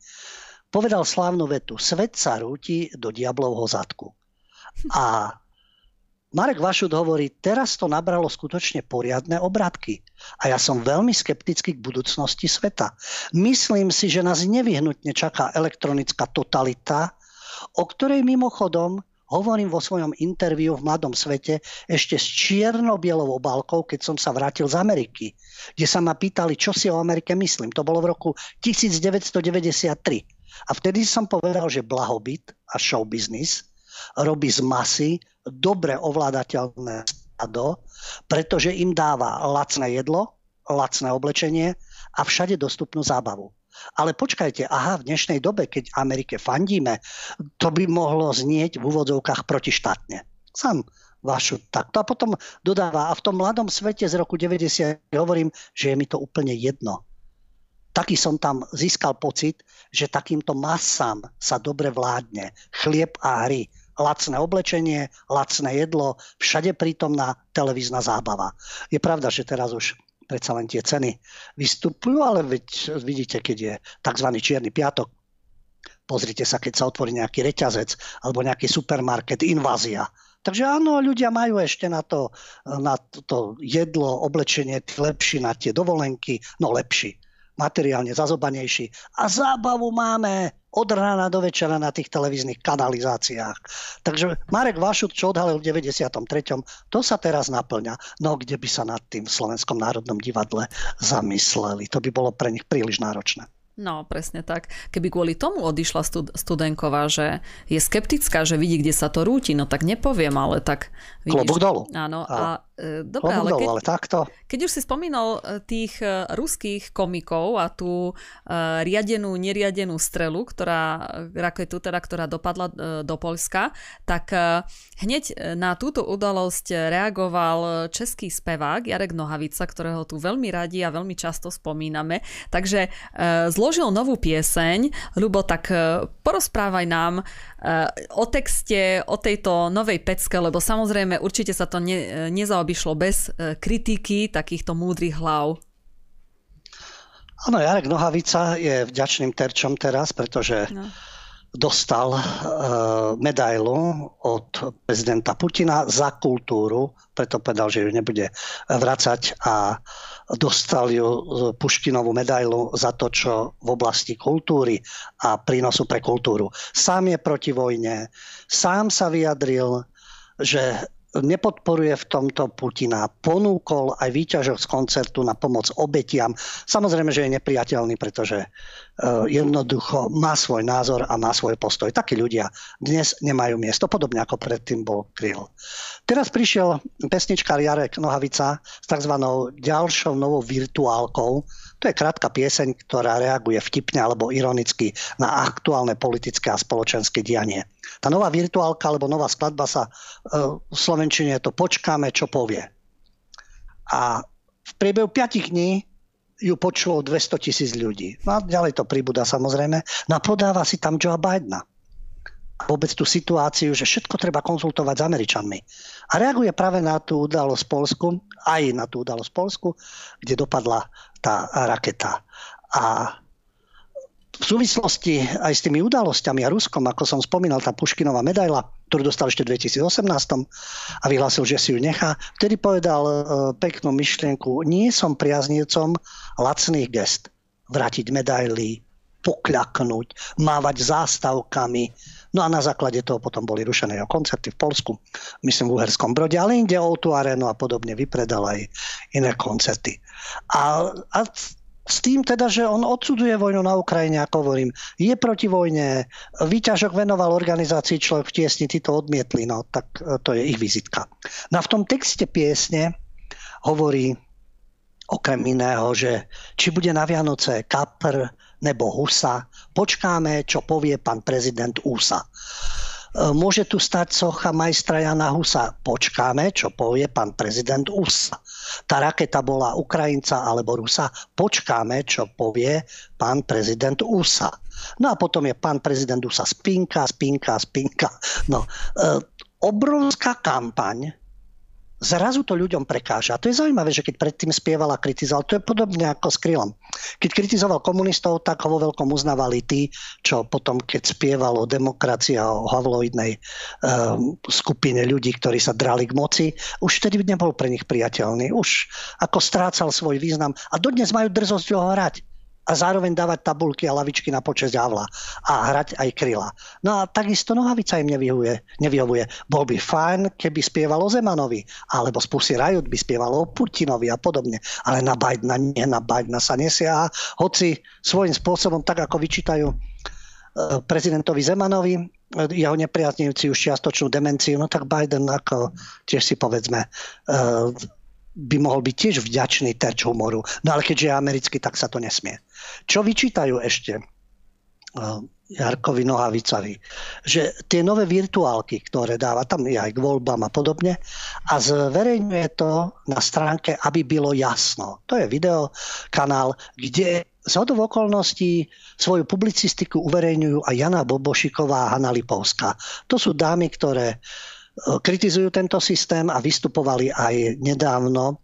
povedal slávnu vetu, svet sa rúti do diablovho zadku. A Marek Vašut hovorí, teraz to nabralo skutočne poriadne obratky. A ja som veľmi skeptický k budúcnosti sveta. Myslím si, že nás nevyhnutne čaká elektronická totalita, o ktorej mimochodom hovorím vo svojom interviu v Mladom svete ešte s čierno-bielou obálkou, keď som sa vrátil z Ameriky, kde sa ma pýtali, čo si o Amerike myslím. To bolo v roku 1993. A vtedy som povedal, že blahobyt a show business robí z masy dobre ovládateľné stado, pretože im dáva lacné jedlo, lacné oblečenie a všade dostupnú zábavu. Ale počkajte, aha, v dnešnej dobe, keď Amerike fandíme, to by mohlo znieť v úvodzovkách protištátne. Sam vašu takto. A potom dodáva, a v tom mladom svete z roku 90 hovorím, že je mi to úplne jedno. taký som tam získal pocit, že takýmto masám sa dobre vládne. Chlieb a hry, lacné oblečenie, lacné jedlo, všade prítomná televízna zábava. Je pravda, že teraz už predsa len tie ceny vystupujú, ale veď vidíte, keď je tzv. čierny piatok, pozrite sa, keď sa otvorí nejaký reťazec alebo nejaký supermarket, invázia. Takže áno, ľudia majú ešte na to, na to jedlo, oblečenie lepší, na tie dovolenky, no lepší materiálne zazobanejší. A zábavu máme od rána do večera na tých televíznych kanalizáciách. Takže Marek Vašut, čo odhalil v 93. to sa teraz naplňa. No kde by sa nad tým v Slovenskom národnom divadle zamysleli? To by bolo pre nich príliš náročné. No, presne tak. Keby kvôli tomu odišla stud- studenková, že je skeptická, že vidí, kde sa to rúti, no tak nepoviem, ale tak... Vidíš, Klobúk dolu. Áno, a, dobre, ale keď, ale takto. keď už si spomínal e, tých e, ruských komikov a tú riadenú, neriadenú strelu, ktorá, raketu teda, ktorá dopadla do Polska, tak hneď na túto udalosť reagoval český spevák Jarek Nohavica, ktorého tu veľmi radi a veľmi často spomíname. Takže zložil novú pieseň. Ľubo, tak porozprávaj nám o texte, o tejto novej pecke, lebo samozrejme určite sa to ne, nezaobí šlo bez e, kritiky takýchto múdrych hlav. Áno, Jarek Nohavica je vďačným terčom teraz, pretože no. dostal uh, medailu od prezidenta Putina za kultúru, preto povedal, že ju nebude vracať a dostal ju Puškinovú medailu za to, čo v oblasti kultúry a prínosu pre kultúru. Sám je proti vojne, sám sa vyjadril, že nepodporuje v tomto Putina. Ponúkol aj výťažok z koncertu na pomoc obetiam. Samozrejme, že je nepriateľný, pretože uh, jednoducho má svoj názor a má svoj postoj. Takí ľudia dnes nemajú miesto, podobne ako predtým bol Kryl. Teraz prišiel pesničkár Jarek Nohavica s tzv. ďalšou novou virtuálkou, to je krátka pieseň, ktorá reaguje vtipne alebo ironicky na aktuálne politické a spoločenské dianie. Tá nová virtuálka alebo nová skladba sa e, v Slovenčine to počkáme, čo povie. A v priebehu 5 dní ju počulo 200 tisíc ľudí. No a ďalej to pribúda samozrejme. No a podáva si tam Joe Bidena vôbec tú situáciu, že všetko treba konzultovať s Američanmi. A reaguje práve na tú udalosť Polsku, aj na tú udalosť Polsku, kde dopadla tá raketa. A v súvislosti aj s tými udalosťami a Ruskom, ako som spomínal, tá Puškinová medaila, ktorú dostal ešte v 2018 a vyhlásil, že si ju nechá, vtedy povedal e, peknú myšlienku, nie som priaznivcom lacných gest. Vrátiť medaily, pokľaknúť, mávať zástavkami, No a na základe toho potom boli rušené jeho koncerty v Polsku, myslím v Uherskom Brode, ale inde o tú arénu a podobne vypredal aj iné koncerty. A, a s tým teda, že on odsuduje vojnu na Ukrajine, ako hovorím, je proti vojne, výťažok venoval organizácii Človek v tiesni, tí to odmietli, no tak e, to je ich vizitka. No a v tom texte piesne hovorí okrem iného, že či bude na Vianoce kapr nebo husa, Počkáme, čo povie pán prezident USA. E, môže tu stať socha majstra Jana Husa. Počkáme, čo povie pán prezident USA. Tá raketa bola Ukrajinca alebo Rusa. Počkáme, čo povie pán prezident USA. No a potom je pán prezident USA spinka, spinka, spinka. No, e, obrovská kampaň zrazu to ľuďom prekáža. A to je zaujímavé, že keď predtým spieval a kritizoval, to je podobne ako s Krylom. Keď kritizoval komunistov, tak ho vo veľkom uznávali tí, čo potom, keď spieval o demokracii a o havloidnej um, skupine ľudí, ktorí sa drali k moci, už vtedy nebol pre nich priateľný. Už ako strácal svoj význam. A dodnes majú drzosť ho hrať a zároveň dávať tabulky a lavičky na počesť Havla a hrať aj kryla. No a takisto Nohavica im nevyhovuje. nevyhovuje. Bol by fajn, keby spievalo Zemanovi, alebo z Pusy Rajut by spievalo o Putinovi a podobne. Ale na Bidena nie, na Bidena sa nesia. Hoci svojím spôsobom, tak ako vyčítajú e, prezidentovi Zemanovi, e, jeho nepriaznivci už čiastočnú demenciu, no tak Biden ako tiež si povedzme e, by mohol byť tiež vďačný terč humoru. No ale keďže je americký, tak sa to nesmie. Čo vyčítajú ešte Jarkovi Nohavicovi, že tie nové virtuálky, ktoré dáva, tam je aj k voľbám a podobne, a zverejňuje to na stránke, aby bylo jasno. To je videokanál, kde z hodov okolností svoju publicistiku uverejňujú aj Jana Bobošiková a Hanna Lipovská. To sú dámy, ktoré e, kritizujú tento systém a vystupovali aj nedávno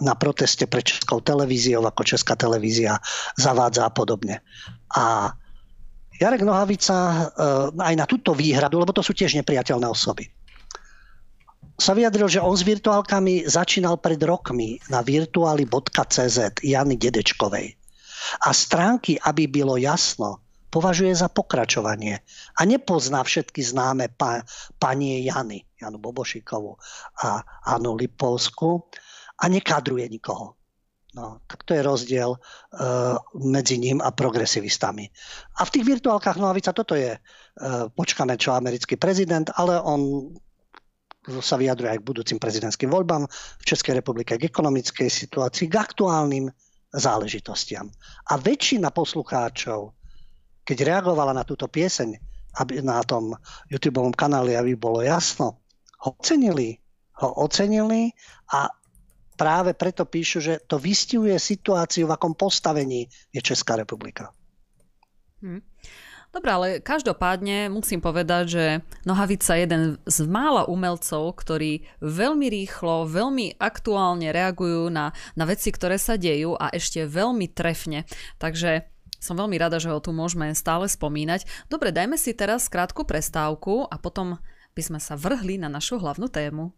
na proteste pre Českou televíziou, ako Česká televízia zavádza a podobne. A Jarek Nohavica e, aj na túto výhradu, lebo to sú tiež nepriateľné osoby, sa vyjadril, že on s virtuálkami začínal pred rokmi na virtuály.cz Jany Dedečkovej. A stránky, aby bylo jasno, považuje za pokračovanie. A nepozná všetky známe pa, panie Jany, Janu Bobošikovu a Anu Lipovsku a nekadruje nikoho. No, tak to je rozdiel uh, medzi ním a progresivistami. A v tých virtuálkach Nohavica toto je, uh, počkáme čo americký prezident, ale on sa vyjadruje aj k budúcim prezidentským voľbám v Českej republike, k ekonomickej situácii, k aktuálnym záležitostiam. A väčšina poslucháčov, keď reagovala na túto pieseň, aby na tom YouTube kanáli, aby bolo jasno, ho ocenili. Ho ocenili a práve preto píšu, že to vystihuje situáciu, v akom postavení je Česká republika. Hmm. Dobre, ale každopádne musím povedať, že Nohavica je jeden z mála umelcov, ktorí veľmi rýchlo, veľmi aktuálne reagujú na, na veci, ktoré sa dejú a ešte veľmi trefne. Takže som veľmi rada, že ho tu môžeme stále spomínať. Dobre, dajme si teraz krátku prestávku a potom by sme sa vrhli na našu hlavnú tému.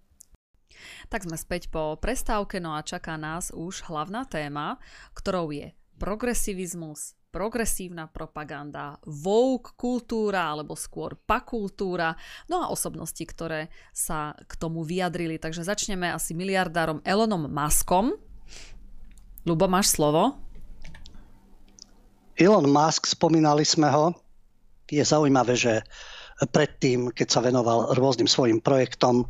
Tak sme späť po prestávke, no a čaká nás už hlavná téma, ktorou je progresivizmus, progresívna propaganda, woke kultúra alebo skôr pakultúra, no a osobnosti, ktoré sa k tomu vyjadrili. Takže začneme asi miliardárom Elonom Muskom. Lubo, máš slovo? Elon Musk, spomínali sme ho. Je zaujímavé, že predtým, keď sa venoval rôznym svojim projektom, e,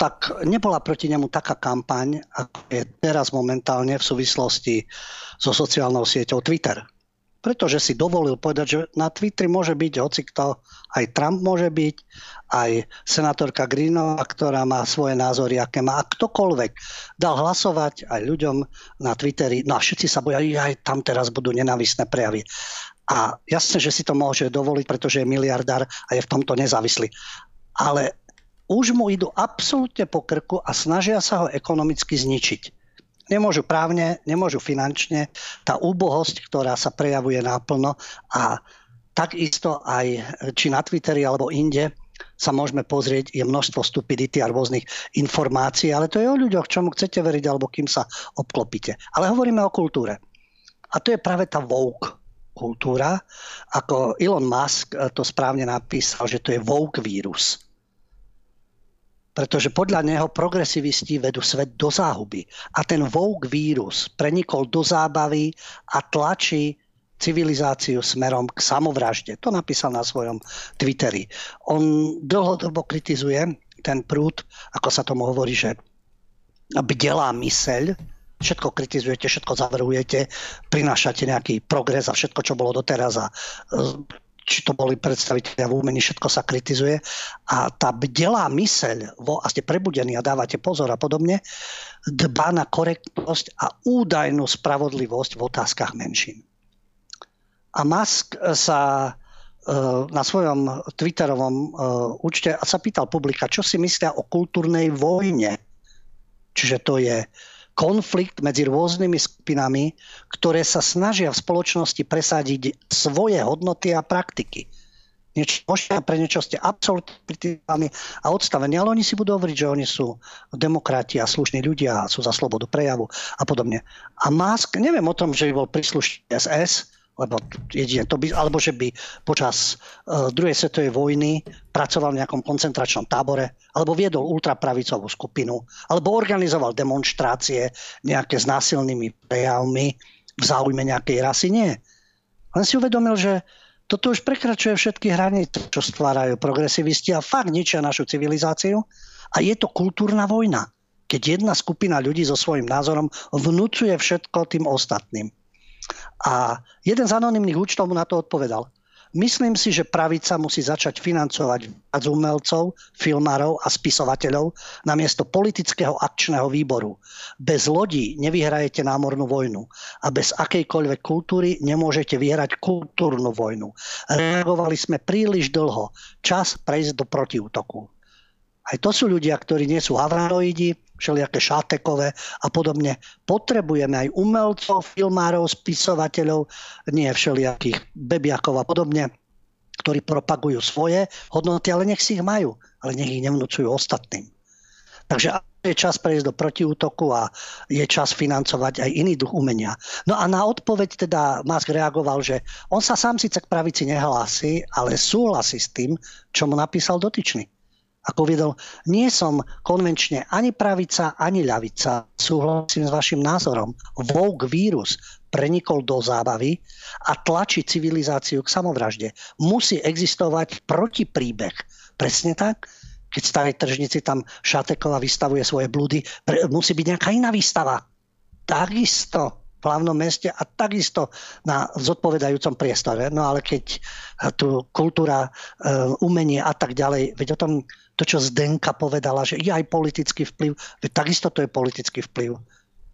tak nebola proti nemu taká kampaň, ako je teraz momentálne v súvislosti so sociálnou sieťou Twitter. Pretože si dovolil povedať, že na Twitteri môže byť hocikto, aj Trump môže byť, aj senátorka Greenová, ktorá má svoje názory, aké má. A ktokoľvek dal hlasovať aj ľuďom na Twitteri, no a všetci sa boja, aj tam teraz budú nenávisné prejavy. A jasne, že si to môže dovoliť, pretože je miliardár a je v tomto nezávislý. Ale už mu idú absolútne po krku a snažia sa ho ekonomicky zničiť. Nemôžu právne, nemôžu finančne. Tá úbohosť, ktorá sa prejavuje náplno a takisto aj či na Twitteri alebo inde sa môžeme pozrieť, je množstvo stupidity a rôznych informácií, ale to je o ľuďoch, čomu chcete veriť alebo kým sa obklopíte. Ale hovoríme o kultúre. A to je práve tá woke kultúra. Ako Elon Musk to správne napísal, že to je woke vírus. Pretože podľa neho progresivisti vedú svet do záhuby. A ten woke vírus prenikol do zábavy a tlačí civilizáciu smerom k samovražde. To napísal na svojom Twitteri. On dlhodobo kritizuje ten prúd, ako sa tomu hovorí, že bdelá myseľ, všetko kritizujete, všetko zavrhujete, prinášate nejaký progres a všetko, čo bolo doteraz a e, či to boli predstaviteľia v úmení, všetko sa kritizuje a tá bdelá myseľ a ste prebudení a dávate pozor a podobne, dbá na korektnosť a údajnú spravodlivosť v otázkach menšín. A Musk sa e, na svojom Twitterovom e, účte sa pýtal publika, čo si myslia o kultúrnej vojne. Čiže to je konflikt medzi rôznymi skupinami, ktoré sa snažia v spoločnosti presadiť svoje hodnoty a praktiky. Niečo, pre niečo ste absolútne a odstavení, ale oni si budú hovoriť, že oni sú demokrati a slušní ľudia a sú za slobodu prejavu a podobne. A Musk, neviem o tom, že by bol príslušný SS, lebo jedine to by, alebo že by počas uh, druhej svetovej vojny pracoval v nejakom koncentračnom tábore, alebo viedol ultrapravicovú skupinu, alebo organizoval demonstrácie nejaké s násilnými prejavmi v záujme nejakej rasy. Nie. Len si uvedomil, že toto už prekračuje všetky hranice, čo stvárajú progresivisti a fakt ničia našu civilizáciu. A je to kultúrna vojna, keď jedna skupina ľudí so svojím názorom vnúcuje všetko tým ostatným. A jeden z anonimných účtov mu na to odpovedal, Myslím si, že pravica musí začať financovať viac umelcov, filmárov a spisovateľov namiesto politického akčného výboru. Bez lodí nevyhrajete námornú vojnu a bez akejkoľvek kultúry nemôžete vyhrať kultúrnu vojnu. Reagovali sme príliš dlho. Čas prejsť do protiútoku. Aj to sú ľudia, ktorí nie sú havranoidi, všelijaké šátekové a podobne. Potrebujeme aj umelcov, filmárov, spisovateľov, nie všelijakých bebiakov a podobne, ktorí propagujú svoje hodnoty, ale nech si ich majú, ale nech ich nevnúcujú ostatným. Takže je čas prejsť do protiútoku a je čas financovať aj iný duch umenia. No a na odpoveď teda Musk reagoval, že on sa sám síce k pravici nehlási, ale súhlasí s tým, čo mu napísal dotyčný. Ako uvedol, nie som konvenčne ani pravica, ani ľavica. Súhlasím s vašim názorom. Vogue vírus prenikol do zábavy a tlačí civilizáciu k samovražde. Musí existovať protipríbeh. Presne tak? Keď starej tržnici tam Šatekova vystavuje svoje blúdy, musí byť nejaká iná výstava. Takisto v hlavnom meste a takisto na zodpovedajúcom priestore. No ale keď tu kultúra, e, umenie a tak ďalej, veď o tom to, čo Zdenka povedala, že je aj politický vplyv, veď takisto to je politický vplyv.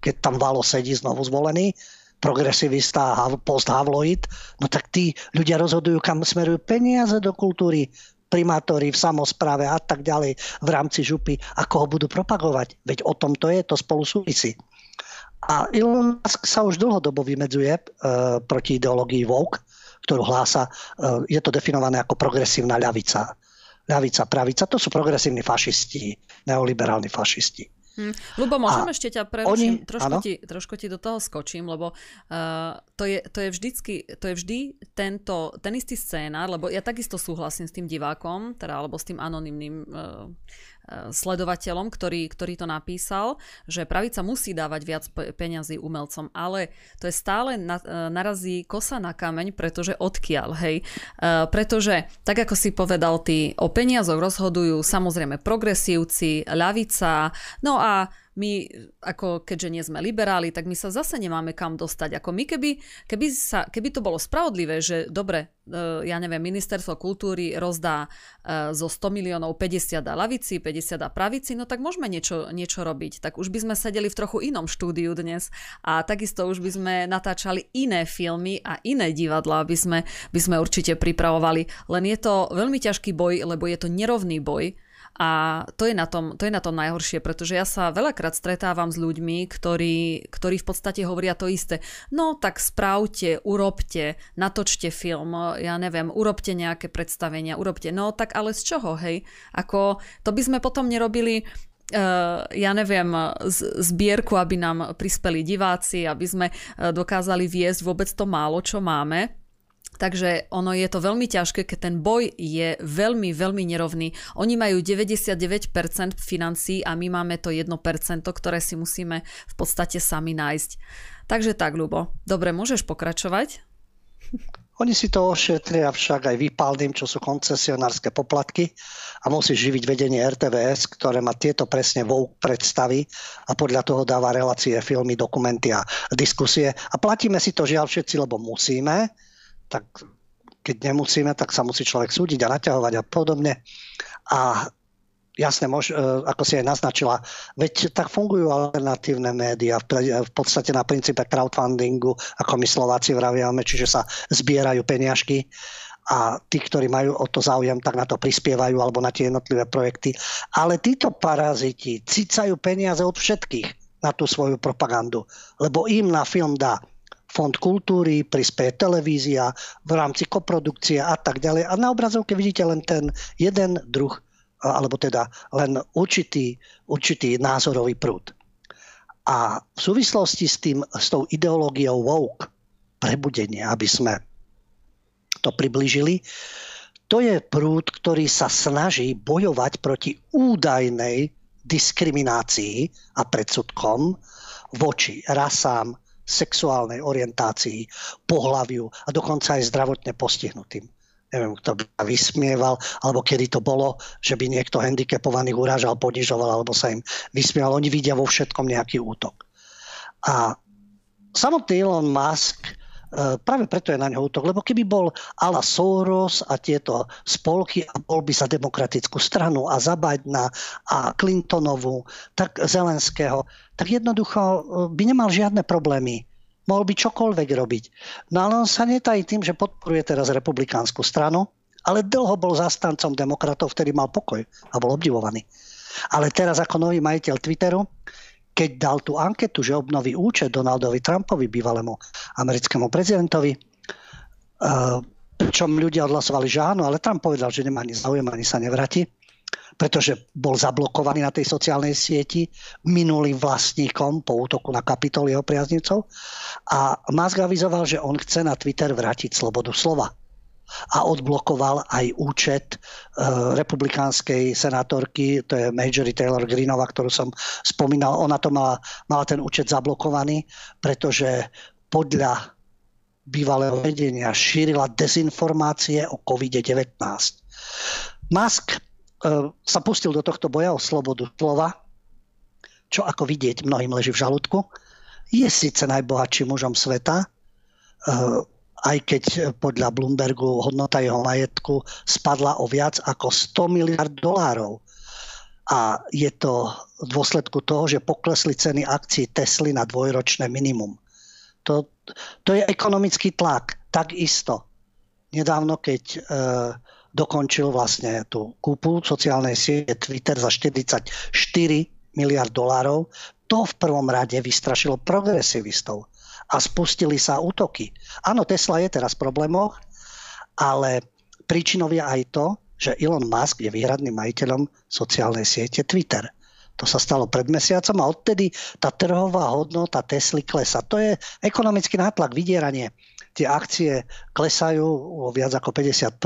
Keď tam Valo sedí znovu zvolený, progresivista a post-havloid, no tak tí ľudia rozhodujú, kam smerujú peniaze do kultúry, primátori v samozpráve a tak ďalej v rámci župy, ako ho budú propagovať. Veď o tom to je, to spolu súvisí. A Elon Musk sa už dlhodobo vymedzuje e, proti ideológii woke, ktorú hlása, e, je to definované ako progresívna ľavica. Ľavica, pravica, to sú progresívni fašisti, neoliberálni fašisti. Hm. Lubo, môžem a ešte ťa preruším, oni, trošku, ti, trošku ti do toho skočím, lebo uh, to, je, to, je vždycky, to je vždy tento, ten istý scénar, lebo ja takisto súhlasím s tým divákom, teda, alebo s tým anonymným uh, sledovateľom, ktorý, ktorý to napísal, že pravica musí dávať viac peňazí umelcom, ale to je stále na, e, narazí kosa na kameň, pretože odkiaľ, hej. Uh, pretože, tak ako si povedal ty, o peniazoch rozhodujú samozrejme progresívci, ľavica, no a my, ako keďže nie sme liberáli, tak my sa zase nemáme kam dostať. Ako my, keby, keby, sa, keby to bolo spravodlivé, že dobre, e, ja neviem, ministerstvo kultúry rozdá e, zo 100 miliónov 50 dá lavici, 50 dá pravici, no tak môžeme niečo, niečo robiť. Tak už by sme sedeli v trochu inom štúdiu dnes a takisto už by sme natáčali iné filmy a iné divadla by sme, by sme určite pripravovali. Len je to veľmi ťažký boj, lebo je to nerovný boj a to je, na tom, to je na tom najhoršie, pretože ja sa veľakrát stretávam s ľuďmi, ktorí, ktorí v podstate hovoria to isté. No tak správte, urobte, natočte film, ja neviem, urobte nejaké predstavenia, urobte. No tak ale z čoho, hej? Ako to by sme potom nerobili Uh, ja neviem, zbierku, aby nám prispeli diváci, aby sme uh, dokázali viesť vôbec to málo, čo máme. Takže ono je to veľmi ťažké, keď ten boj je veľmi, veľmi nerovný. Oni majú 99% financí a my máme to 1%, ktoré si musíme v podstate sami nájsť. Takže tak, Ľubo. Dobre, môžeš pokračovať? Oni si to ošetria však aj výpalným, čo sú koncesionárske poplatky a musí živiť vedenie RTVS, ktoré má tieto presne vo predstavy a podľa toho dáva relácie, filmy, dokumenty a diskusie. A platíme si to žiaľ všetci, lebo musíme, tak keď nemusíme, tak sa musí človek súdiť a naťahovať a podobne. A jasne, mož, e, ako si aj naznačila, veď tak fungujú alternatívne médiá v podstate na princípe crowdfundingu, ako my Slováci vraviame, čiže sa zbierajú peniažky a tí, ktorí majú o to záujem, tak na to prispievajú alebo na tie jednotlivé projekty. Ale títo paraziti cicajú peniaze od všetkých na tú svoju propagandu, lebo im na film dá fond kultúry, prispieje televízia v rámci koprodukcie a tak ďalej. A na obrazovke vidíte len ten jeden druh, alebo teda len určitý, určitý názorový prúd. A v súvislosti s, tým, s tou ideológiou woke, prebudenie, aby sme to priblížili, to je prúd, ktorý sa snaží bojovať proti údajnej diskriminácii a predsudkom voči rasám, sexuálnej orientácii, pohľaviu a dokonca aj zdravotne postihnutým. Neviem, kto by sa vysmieval, alebo kedy to bolo, že by niekto handicapovaných urážal, ponižoval, alebo sa im vysmieval. Oni vidia vo všetkom nejaký útok. A samotný Elon Musk práve preto je na ňo útok, lebo keby bol Ala Soros a tieto spolky a bol by za demokratickú stranu a za Bidena a Clintonovú, tak Zelenského, tak jednoducho e, by nemal žiadne problémy mohol by čokoľvek robiť. No ale on sa netají tým, že podporuje teraz republikánsku stranu, ale dlho bol zastancom demokratov, ktorý mal pokoj a bol obdivovaný. Ale teraz ako nový majiteľ Twitteru, keď dal tú anketu, že obnoví účet Donaldovi Trumpovi, bývalému americkému prezidentovi, pričom ľudia odhlasovali, že áno, ale Trump povedal, že nemá ani záujem, ani sa nevráti, pretože bol zablokovaný na tej sociálnej sieti minulým vlastníkom po útoku na kapitol jeho priaznivcov. A Musk avizoval, že on chce na Twitter vrátiť slobodu slova a odblokoval aj účet uh, republikánskej senátorky, to je Majory Taylor Greenova, ktorú som spomínal. Ona to mala, mala ten účet zablokovaný, pretože podľa bývalého vedenia šírila dezinformácie o COVID-19. Musk uh, sa pustil do tohto boja o slobodu slova, čo ako vidieť mnohým leží v žalúdku. Je síce najbohatším mužom sveta, uh, aj keď podľa Bloombergu hodnota jeho majetku spadla o viac ako 100 miliard dolárov. A je to v dôsledku toho, že poklesli ceny akcií Tesly na dvojročné minimum. To, to je ekonomický tlak, takisto. Nedávno, keď e, dokončil vlastne tú kúpu sociálnej siete Twitter za 44 miliard dolárov, to v prvom rade vystrašilo progresivistov a spustili sa útoky. Áno, Tesla je teraz v problémoch, ale príčinou je aj to, že Elon Musk je výhradným majiteľom sociálnej siete Twitter. To sa stalo pred mesiacom a odtedy tá trhová hodnota Tesly klesa. To je ekonomický nátlak, vydieranie. Tie akcie klesajú o viac ako 50%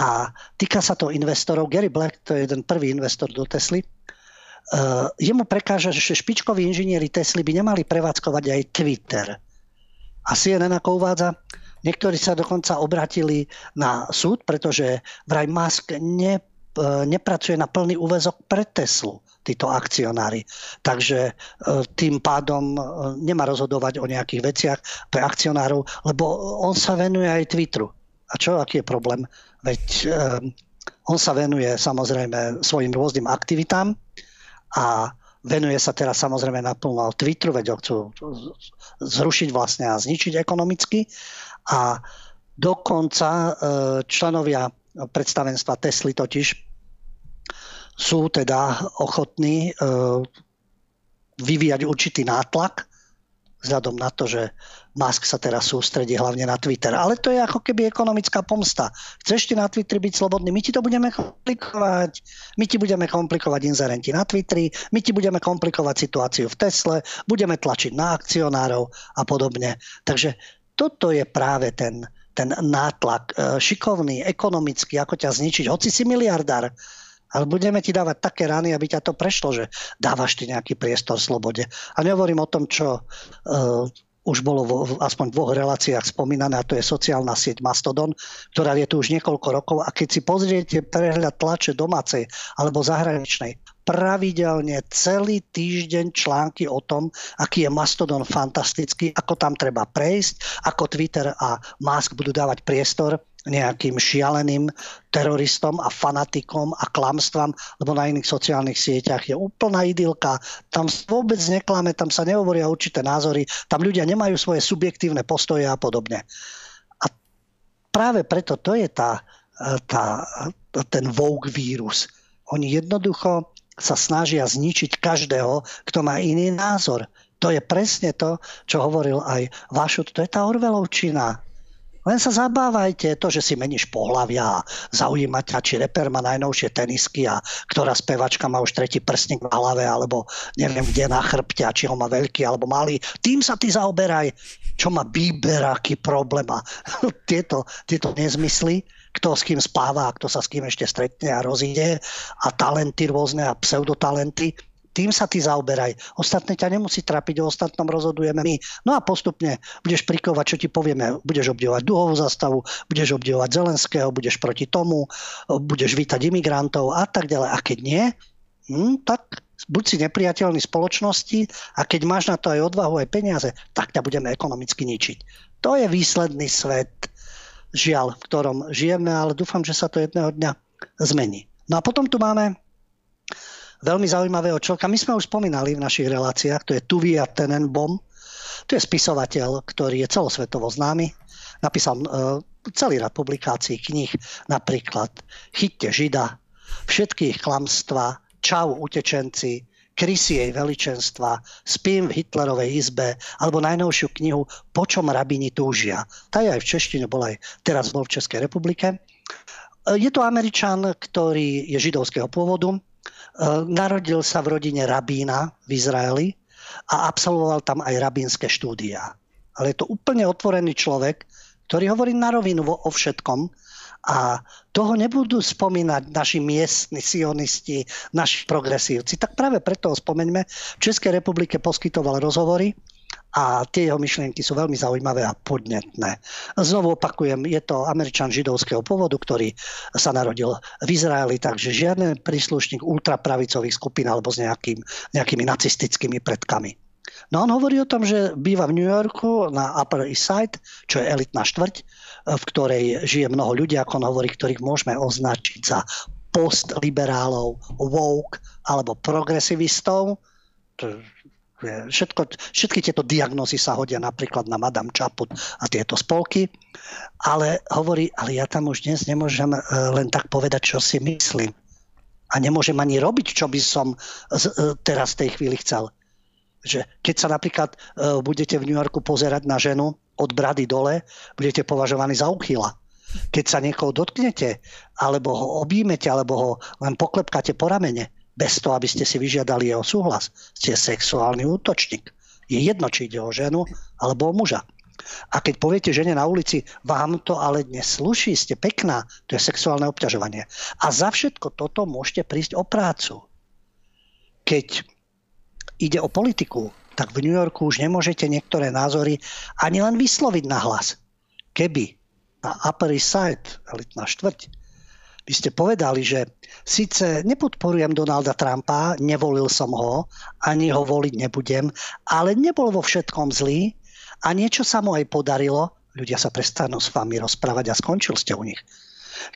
a týka sa to investorov. Gary Black, to je jeden prvý investor do Tesly, jemu prekáža, že špičkoví inžinieri Tesly by nemali prevádzkovať aj Twitter. A CNN ako uvádza, niektorí sa dokonca obratili na súd, pretože vraj Musk ne, uh, nepracuje na plný úvezok pre Teslu títo akcionári. Takže uh, tým pádom nemá rozhodovať o nejakých veciach pre akcionárov, lebo on sa venuje aj Twitteru. A čo, aký je problém? Veď on sa venuje samozrejme svojim rôznym aktivitám, a venuje sa teraz samozrejme naplno Twitteru, veď ho chcú zrušiť vlastne a zničiť ekonomicky. A dokonca e, členovia predstavenstva Tesly totiž sú teda ochotní e, vyvíjať určitý nátlak vzhľadom na to, že Musk sa teraz sústredí hlavne na Twitter. Ale to je ako keby ekonomická pomsta. Chceš ty na Twitteri byť slobodný, my ti to budeme komplikovať. My ti budeme komplikovať inzerenti na Twitteri, my ti budeme komplikovať situáciu v Tesle, budeme tlačiť na akcionárov a podobne. Takže toto je práve ten, ten nátlak e, šikovný, ekonomický, ako ťa zničiť, hoci si miliardár, ale budeme ti dávať také rany, aby ťa to prešlo, že dávaš ti nejaký priestor slobode. A nehovorím o tom, čo uh, už bolo v, aspoň v dvoch reláciách spomínané, a to je sociálna sieť Mastodon, ktorá je tu už niekoľko rokov. A keď si pozriete prehľad tlače domácej alebo zahraničnej, pravidelne celý týždeň články o tom, aký je Mastodon fantastický, ako tam treba prejsť, ako Twitter a Musk budú dávať priestor nejakým šialeným teroristom a fanatikom a klamstvám, lebo na iných sociálnych sieťach je úplná idylka. Tam vôbec neklame, tam sa nehovoria určité názory, tam ľudia nemajú svoje subjektívne postoje a podobne. A práve preto to je tá, tá, ten Vogue vírus. Oni jednoducho sa snažia zničiť každého, kto má iný názor. To je presne to, čo hovoril aj Vašut. To je tá Orvelovčina. Len sa zabávajte, to, že si meníš pohľavia a zaujíma ťa, či reper má najnovšie tenisky a ktorá spevačka má už tretí prstník na hlave, alebo neviem kde na chrbte, a či ho má veľký alebo malý. Tým sa ty zaoberaj, čo má Bieber, aký problém a tieto, tieto nezmysly? Kto s kým spáva a kto sa s kým ešte stretne a rozíde? A talenty rôzne a pseudotalenty tým sa ty zaoberaj. Ostatné ťa nemusí trápiť, o ostatnom rozhodujeme my. No a postupne budeš prikovať, čo ti povieme. Budeš obdivovať duhovú zastavu, budeš obdivovať Zelenského, budeš proti tomu, budeš vítať imigrantov a tak ďalej. A keď nie, hm, tak buď si nepriateľný spoločnosti a keď máš na to aj odvahu, aj peniaze, tak ťa budeme ekonomicky ničiť. To je výsledný svet, žiaľ, v ktorom žijeme, ale dúfam, že sa to jedného dňa zmení. No a potom tu máme veľmi zaujímavého človeka. My sme už spomínali v našich reláciách, to je Tuvia Tenenbaum. To je spisovateľ, ktorý je celosvetovo známy. Napísal uh, celý rad publikácií, kníh, napríklad Chytte Žida, všetkých klamstva, Čau utečenci, Krysy jej veličenstva, Spím v Hitlerovej izbe, alebo najnovšiu knihu Po čom rabini túžia. Tá je aj v češtine, bola aj teraz bol v Českej republike. Je to Američan, ktorý je židovského pôvodu. Narodil sa v rodine rabína v Izraeli a absolvoval tam aj rabínske štúdia. Ale je to úplne otvorený človek, ktorý hovorí na rovinu o všetkom a toho nebudú spomínať naši miestni sionisti, naši progresívci. Tak práve preto ho spomeňme. V Českej republike poskytoval rozhovory a tie jeho myšlienky sú veľmi zaujímavé a podnetné. Znovu opakujem, je to američan židovského pôvodu, ktorý sa narodil v Izraeli, takže žiadny príslušník ultrapravicových skupín alebo s nejakým, nejakými nacistickými predkami. No on hovorí o tom, že býva v New Yorku na Upper East Side, čo je elitná štvrť, v ktorej žije mnoho ľudí, ako on hovorí, ktorých môžeme označiť za postliberálov, woke alebo progresivistov. Všetko, všetky tieto diagnózy sa hodia napríklad na Madame Chaput a tieto spolky. Ale hovorí, ale ja tam už dnes nemôžem e, len tak povedať, čo si myslím. A nemôžem ani robiť, čo by som e, teraz v tej chvíli chcel že keď sa napríklad budete v New Yorku pozerať na ženu od brady dole, budete považovaní za uchyla. Keď sa niekoho dotknete, alebo ho objímete, alebo ho len poklepkáte po ramene, bez toho, aby ste si vyžiadali jeho súhlas, ste sexuálny útočník. Je jedno, či ide o ženu alebo o muža. A keď poviete žene na ulici, vám to ale dnes sluší, ste pekná, to je sexuálne obťažovanie. A za všetko toto môžete prísť o prácu. Keď ide o politiku, tak v New Yorku už nemôžete niektoré názory ani len vysloviť na hlas. Keby na Upper East Side, elitná štvrť, by ste povedali, že síce nepodporujem Donalda Trumpa, nevolil som ho, ani ho voliť nebudem, ale nebol vo všetkom zlý a niečo sa mu aj podarilo, ľudia sa prestanú s vami rozprávať a skončil ste u nich.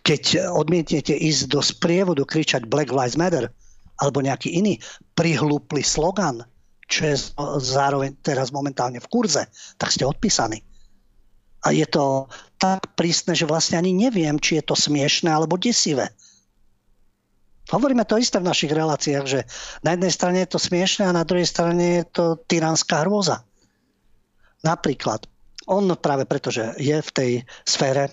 Keď odmietnete ísť do sprievodu kričať Black Lives Matter, alebo nejaký iný prihlúply slogan, čo je zároveň teraz momentálne v kurze, tak ste odpísaní. A je to tak prísne, že vlastne ani neviem, či je to smiešné alebo desivé. Hovoríme to isté v našich reláciách, že na jednej strane je to smiešné a na druhej strane je to tyranská hrôza. Napríklad, on práve preto, že je v tej sfére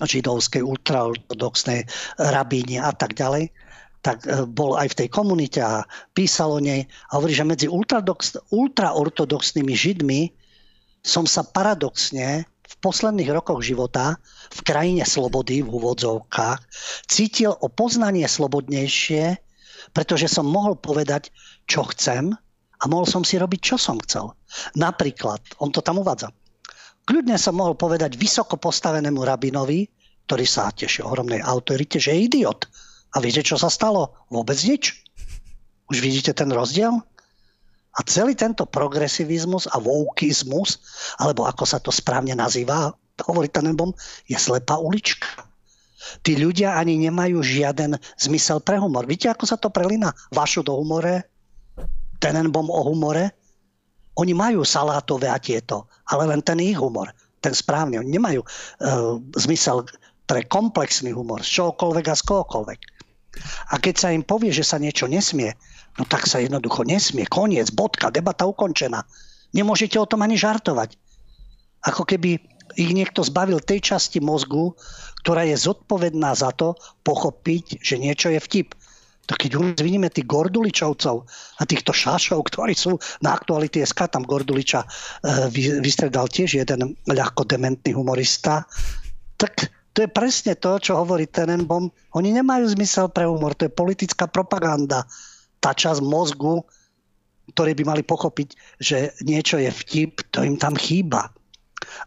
židovskej, ultraortodoxnej rabíne a tak ďalej, tak e, bol aj v tej komunite a písal o nej a hovorí, že medzi ultraortodoxnými židmi som sa paradoxne v posledných rokoch života v krajine slobody v úvodzovkách cítil o poznanie slobodnejšie, pretože som mohol povedať, čo chcem a mohol som si robiť, čo som chcel. Napríklad, on to tam uvádza, kľudne som mohol povedať vysoko postavenému rabinovi, ktorý sa teší ohromnej autorite, že je idiot a viete, čo sa stalo? Vôbec nič. Už vidíte ten rozdiel? A celý tento progresivizmus a wokeizmus, alebo ako sa to správne nazýva, hovorí Tenenbaum, je slepá ulička. Tí ľudia ani nemajú žiaden zmysel pre humor. Víte, ako sa to prelína? Vašu do humore, Tenenbaum o humore. Oni majú salátové a tieto, ale len ten ich humor, ten správny. Oni nemajú uh, zmysel pre komplexný humor z čohokoľvek a z kohokoľvek. A keď sa im povie, že sa niečo nesmie, no tak sa jednoducho nesmie. Koniec, bodka, debata ukončená. Nemôžete o tom ani žartovať. Ako keby ich niekto zbavil tej časti mozgu, ktorá je zodpovedná za to pochopiť, že niečo je vtip. Tak keď u tých Gorduličovcov a týchto šašov, ktorí sú na aktuality SK, tam Gorduliča e, vystredal tiež jeden ľahko dementný humorista, tak to je presne to, čo hovorí Tenenbaum. Oni nemajú zmysel pre humor, to je politická propaganda. Tá časť mozgu, ktorí by mali pochopiť, že niečo je vtip, to im tam chýba.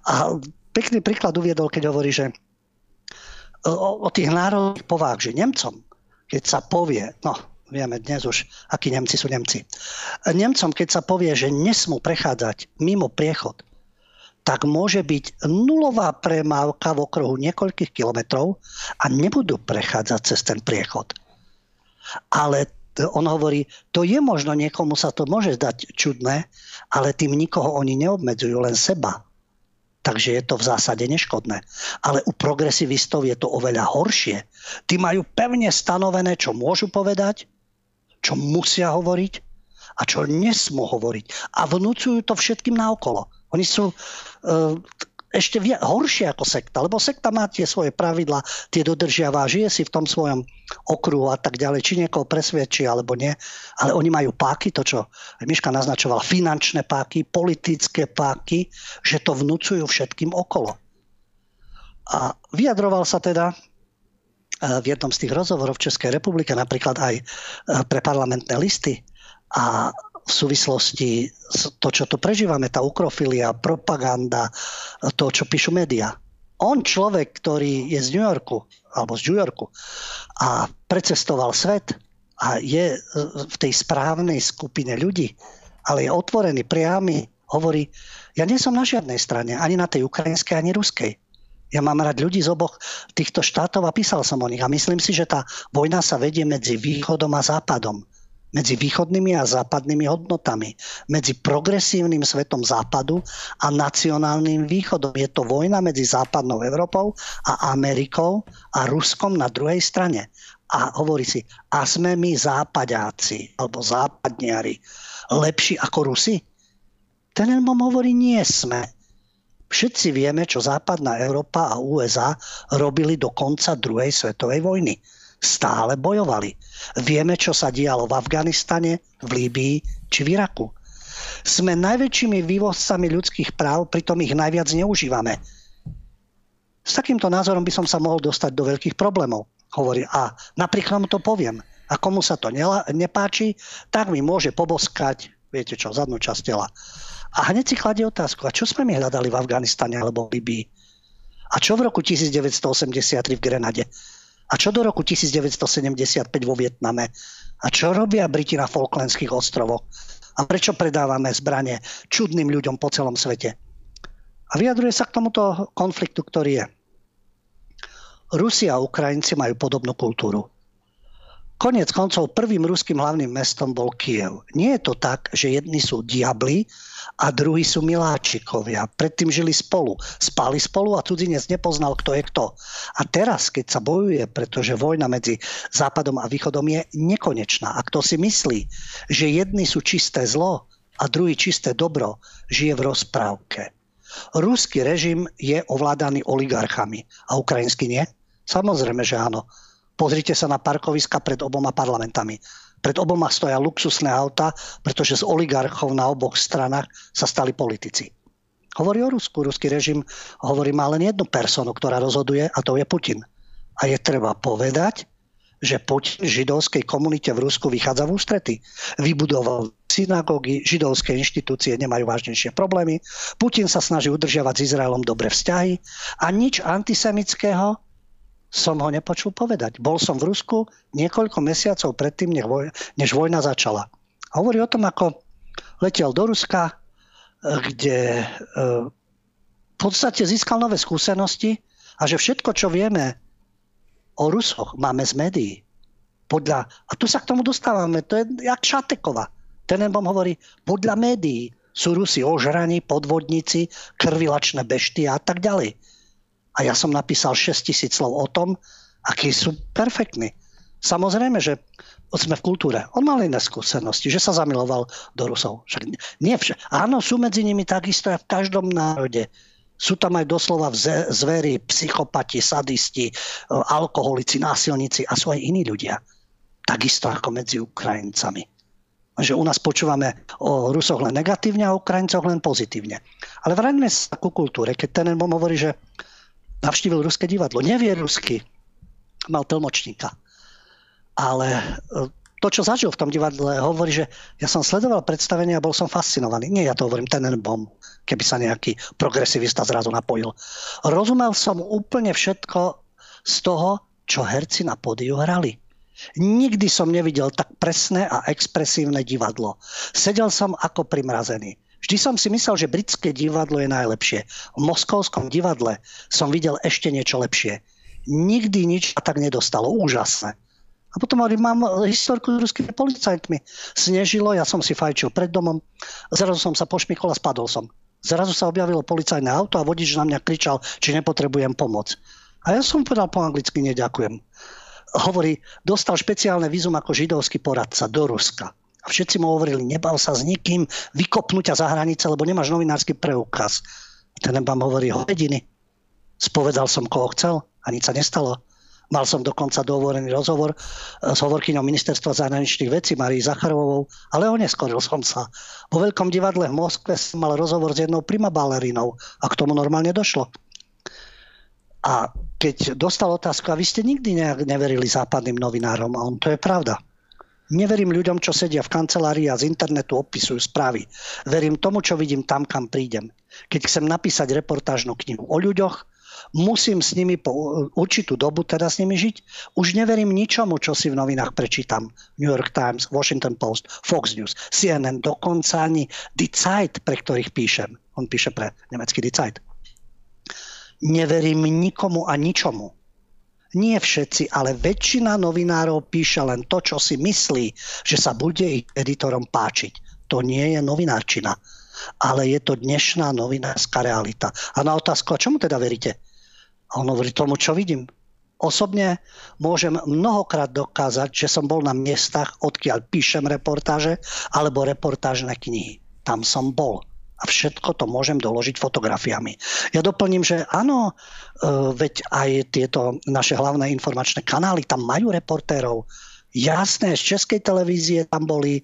A pekný príklad uviedol, keď hovorí, že o, o tých národných povách, že Nemcom, keď sa povie, no vieme dnes už, akí Nemci sú Nemci. Nemcom, keď sa povie, že nesmú prechádzať mimo priechod, tak môže byť nulová premávka v okruhu niekoľkých kilometrov a nebudú prechádzať cez ten priechod. Ale on hovorí, to je možno niekomu sa to môže zdať čudné, ale tým nikoho oni neobmedzujú, len seba. Takže je to v zásade neškodné. Ale u progresivistov je to oveľa horšie. Tí majú pevne stanovené, čo môžu povedať, čo musia hovoriť a čo nesmú hovoriť. A vnúcujú to všetkým naokolo. Oni sú uh, ešte vie, horšie ako sekta, lebo sekta má tie svoje pravidla, tie dodržiava, žije si v tom svojom okruhu a tak ďalej, či niekoho presvedčí alebo nie. Ale oni majú páky, to čo Miška naznačoval, finančné páky, politické páky, že to vnúcujú všetkým okolo. A vyjadroval sa teda eh, v jednom z tých rozhovorov v Českej republike, napríklad aj eh, pre parlamentné listy. A v súvislosti s to, čo tu prežívame, tá ukrofilia, propaganda, to, čo píšu médiá. On človek, ktorý je z New Yorku, alebo z New Yorku a precestoval svet a je v tej správnej skupine ľudí, ale je otvorený, priamy, hovorí, ja nie som na žiadnej strane, ani na tej ukrajinskej, ani ruskej. Ja mám rád ľudí z oboch týchto štátov a písal som o nich. A myslím si, že tá vojna sa vedie medzi východom a západom medzi východnými a západnými hodnotami, medzi progresívnym svetom západu a nacionálnym východom. Je to vojna medzi západnou Európou a Amerikou a Ruskom na druhej strane. A hovorí si, a sme my západáci alebo západniari lepší ako Rusi? Tenenbaum hovorí, nie sme. Všetci vieme, čo západná Európa a USA robili do konca druhej svetovej vojny stále bojovali. Vieme, čo sa dialo v Afganistane, v Líbii či v Iraku. Sme najväčšími vývozcami ľudských práv, pritom ich najviac neužívame. S takýmto názorom by som sa mohol dostať do veľkých problémov. Hovorí, a napríklad mu to poviem. A komu sa to nepáči, tak mi môže poboskať, viete čo, zadnú časť tela. A hneď si kladie otázku, a čo sme my hľadali v Afganistane alebo v Libii? A čo v roku 1983 v Grenade? A čo do roku 1975 vo Vietname? A čo robia Briti na Falklandských ostrovoch? A prečo predávame zbranie čudným ľuďom po celom svete? A vyjadruje sa k tomuto konfliktu, ktorý je. Rusi a Ukrajinci majú podobnú kultúru. Konec koncov prvým ruským hlavným mestom bol Kiev. Nie je to tak, že jedni sú diabli a druhí sú miláčikovia. Predtým žili spolu, spali spolu a cudzinec nepoznal, kto je kto. A teraz, keď sa bojuje, pretože vojna medzi Západom a Východom je nekonečná a kto si myslí, že jedni sú čisté zlo a druhý čisté dobro, žije v rozprávke. Ruský režim je ovládaný oligarchami a ukrajinský nie? Samozrejme, že áno. Pozrite sa na parkoviska pred oboma parlamentami. Pred oboma stoja luxusné auta, pretože z oligarchov na oboch stranách sa stali politici. Hovorí o Rusku. Ruský režim hovorí má len jednu personu, ktorá rozhoduje a to je Putin. A je treba povedať, že Putin židovskej komunite v Rusku vychádza v ústrety. Vybudoval synagógy, židovské inštitúcie nemajú vážnejšie problémy. Putin sa snaží udržiavať s Izraelom dobré vzťahy a nič antisemického som ho nepočul povedať. Bol som v Rusku niekoľko mesiacov predtým, než vojna začala. A hovorí o tom, ako letel do Ruska, eh, kde eh, v podstate získal nové skúsenosti a že všetko, čo vieme o Rusoch, máme z médií. Podľa, a tu sa k tomu dostávame, to je jak Šatekova. Tenenbaum hovorí, podľa médií sú Rusi ožraní, podvodníci, krvilačné bešty a tak ďalej. A ja som napísal 6 tisíc slov o tom, akí sú perfektní. Samozrejme, že sme v kultúre. On mal iné skúsenosti, že sa zamiloval do Rusov. Však nie vše. Áno, sú medzi nimi takisto aj v každom národe. Sú tam aj doslova zvery, psychopati, sadisti, e, alkoholici, násilníci a sú aj iní ľudia. Takisto ako medzi Ukrajincami. Že u nás počúvame o Rusoch len negatívne a o Ukrajincoch len pozitívne. Ale vráťme sa ku kultúre. Keď ten hovorí, že navštívil ruské divadlo. Nevie rusky. Mal tlmočníka. Ale e, to, čo zažil v tom divadle, hovorí, že ja som sledoval predstavenie a bol som fascinovaný. Nie, ja to hovorím Tenenbaum, keby sa nejaký progresivista zrazu napojil. Rozumel som úplne všetko z toho, čo herci na pódiu hrali. Nikdy som nevidel tak presné a expresívne divadlo. Sedel som ako primrazený. Vždy som si myslel, že britské divadlo je najlepšie. V moskovskom divadle som videl ešte niečo lepšie. Nikdy nič a tak nedostalo. Úžasné. A potom hovorím, mám historku s ruskými policajtmi. Snežilo, ja som si fajčil pred domom, zrazu som sa pošmykol a spadol som. Zrazu sa objavilo policajné auto a vodič na mňa kričal, či nepotrebujem pomoc. A ja som povedal po anglicky, neďakujem. Hovorí, dostal špeciálne vízum ako židovský poradca do Ruska. A všetci mu hovorili, nebav sa s nikým vykopnúť ťa za hranice, lebo nemáš novinársky preukaz. A ten vám hovorí, hodiny. Spovedal som, koho chcel a nič sa nestalo. Mal som dokonca dovorený rozhovor e, s hovorkyňou ministerstva zahraničných vecí Marii Zacharovou, ale oneskoril som sa. Vo Veľkom divadle v Moskve som mal rozhovor s jednou prima balerinou a k tomu normálne došlo. A keď dostal otázku, a vy ste nikdy neverili západným novinárom, a on to je pravda. Neverím ľuďom, čo sedia v kancelárii a z internetu opisujú správy. Verím tomu, čo vidím tam, kam prídem. Keď chcem napísať reportážnu knihu o ľuďoch, musím s nimi po určitú dobu teda s nimi žiť. Už neverím ničomu, čo si v novinách prečítam. New York Times, Washington Post, Fox News, CNN, dokonca ani Die Zeit, pre ktorých píšem. On píše pre nemecký Die Zeit neverím nikomu a ničomu. Nie všetci, ale väčšina novinárov píše len to, čo si myslí, že sa bude ich editorom páčiť. To nie je novinárčina, ale je to dnešná novinárska realita. A na otázku, a čomu teda veríte? A on hovorí tomu, čo vidím. Osobne môžem mnohokrát dokázať, že som bol na miestach, odkiaľ píšem reportáže alebo reportážne knihy. Tam som bol a všetko to môžem doložiť fotografiami. Ja doplním, že áno, e, veď aj tieto naše hlavné informačné kanály tam majú reportérov. Jasné, z českej televízie tam boli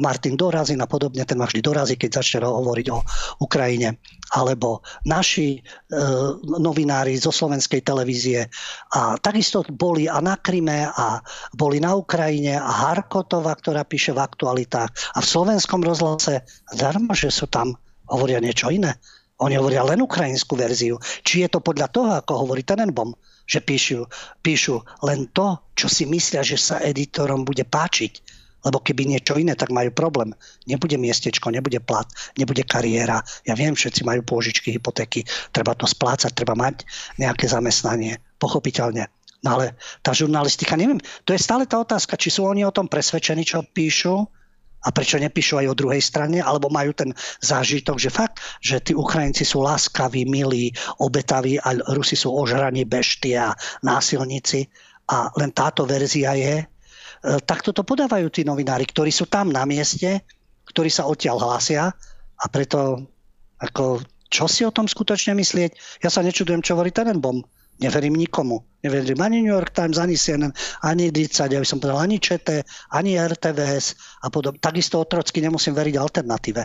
Martin Dorazin a podobne, ten ma vždy dorazí, keď začne hovoriť o Ukrajine. Alebo naši e, novinári zo slovenskej televízie. A takisto boli a na Kryme a boli na Ukrajine a Harkotova, ktorá píše v aktualitách. A v slovenskom rozhlase, darmo, že sú tam hovoria niečo iné. Oni hovoria len ukrajinskú verziu. Či je to podľa toho, ako hovorí Tenenbom, že píšu, píšu len to, čo si myslia, že sa editorom bude páčiť. Lebo keby niečo iné, tak majú problém. Nebude miestečko, nebude plat, nebude kariéra. Ja viem, všetci majú pôžičky, hypotéky, treba to splácať, treba mať nejaké zamestnanie. Pochopiteľne. No ale tá žurnalistika, neviem, to je stále tá otázka, či sú oni o tom presvedčení, čo píšu, a prečo nepíšu aj o druhej strane, alebo majú ten zážitok, že fakt, že tí Ukrajinci sú láskaví, milí, obetaví a Rusi sú ožraní beštia, násilníci a len táto verzia je. E, takto to podávajú tí novinári, ktorí sú tam na mieste, ktorí sa odtiaľ hlásia a preto ako, čo si o tom skutočne myslieť? Ja sa nečudujem, čo hovorí Tenenbaum Neverím nikomu. Neverím ani New York Times, ani CNN, ani DICA, ja by som povedal ani ČT, ani RTVS a podobne. Takisto otrocky nemusím veriť alternatíve.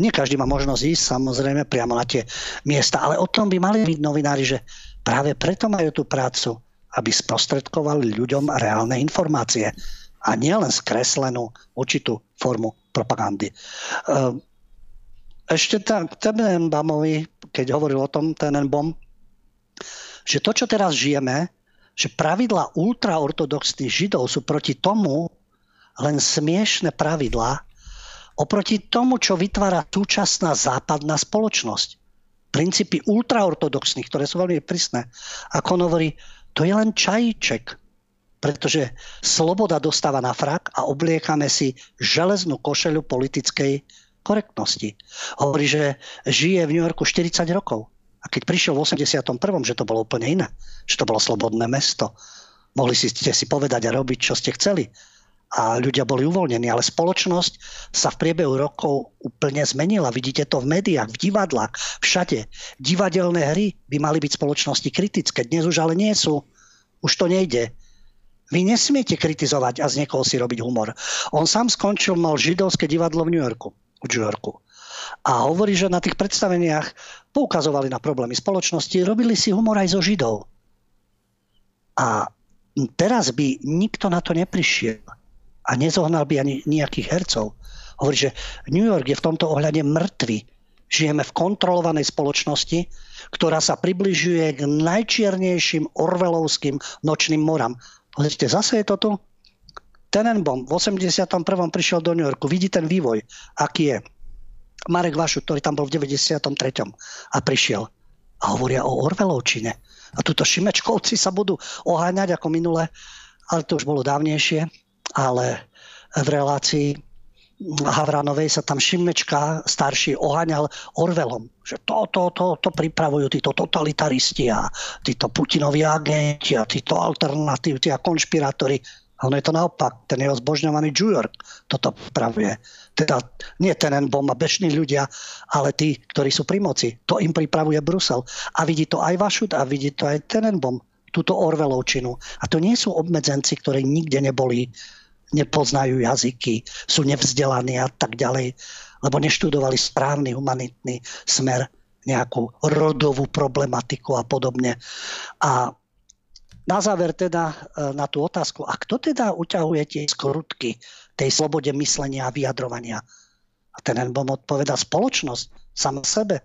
Nie každý má možnosť ísť samozrejme priamo na tie miesta, ale o tom by mali byť novinári, že práve preto majú tú prácu, aby sprostredkovali ľuďom reálne informácie a nielen skreslenú určitú formu propagandy. Ehm, ešte ten Tenenbaumovi, keď hovoril o tom Tenenbaum, že to, čo teraz žijeme, že pravidla ultraortodoxných židov sú proti tomu len smiešne pravidlá oproti tomu, čo vytvára súčasná západná spoločnosť. Princípy ultraortodoxných, ktoré sú veľmi prísne. Ako on hovorí, to je len čajíček, pretože sloboda dostáva na frak a obliekame si železnú košelu politickej korektnosti. Hovorí, že žije v New Yorku 40 rokov. A keď prišiel v 81., že to bolo úplne iné, že to bolo slobodné mesto, mohli si, ste si povedať a robiť, čo ste chceli. A ľudia boli uvoľnení, ale spoločnosť sa v priebehu rokov úplne zmenila. Vidíte to v médiách, v divadlách, všade. Divadelné hry by mali byť spoločnosti kritické. Dnes už ale nie sú. Už to nejde. Vy nesmiete kritizovať a z niekoho si robiť humor. On sám skončil, mal židovské divadlo v New Yorku. V New Yorku a hovorí, že na tých predstaveniach poukazovali na problémy spoločnosti, robili si humor aj zo Židov. A teraz by nikto na to neprišiel a nezohnal by ani nejakých hercov. Hovorí, že New York je v tomto ohľade mŕtvy. Žijeme v kontrolovanej spoločnosti, ktorá sa približuje k najčiernejším orvelovským nočným moram. Pozrite, zase je to tu. Tenenbaum v 81. prišiel do New Yorku, vidí ten vývoj, aký je. Marek Vašu, ktorý tam bol v 93. a prišiel a hovoria o Orvelovčine. A tuto Šimečkovci sa budú oháňať ako minule, ale to už bolo dávnejšie, ale v relácii Havranovej sa tam Šimečka starší oháňal Orvelom, že to, to, to, to pripravujú títo totalitaristi a títo Putinovi agenti a títo alternatívci a konšpirátori. Ono je to naopak. Ten jeho zbožňovaný York toto pripravuje. Teda nie Tenenbaum a bežní ľudia, ale tí, ktorí sú pri moci. To im pripravuje Brusel. A vidí to aj Vašut a vidí to aj Tenenbaum. Túto Orvelovčinu. A to nie sú obmedzenci, ktorí nikde neboli nepoznajú jazyky, sú nevzdelaní a tak ďalej, lebo neštudovali správny humanitný smer, nejakú rodovú problematiku a podobne. A na záver teda e, na tú otázku, a kto teda uťahuje tie skrutky tej slobode myslenia a vyjadrovania? A ten Enbom odpoveda spoločnosť sama sebe.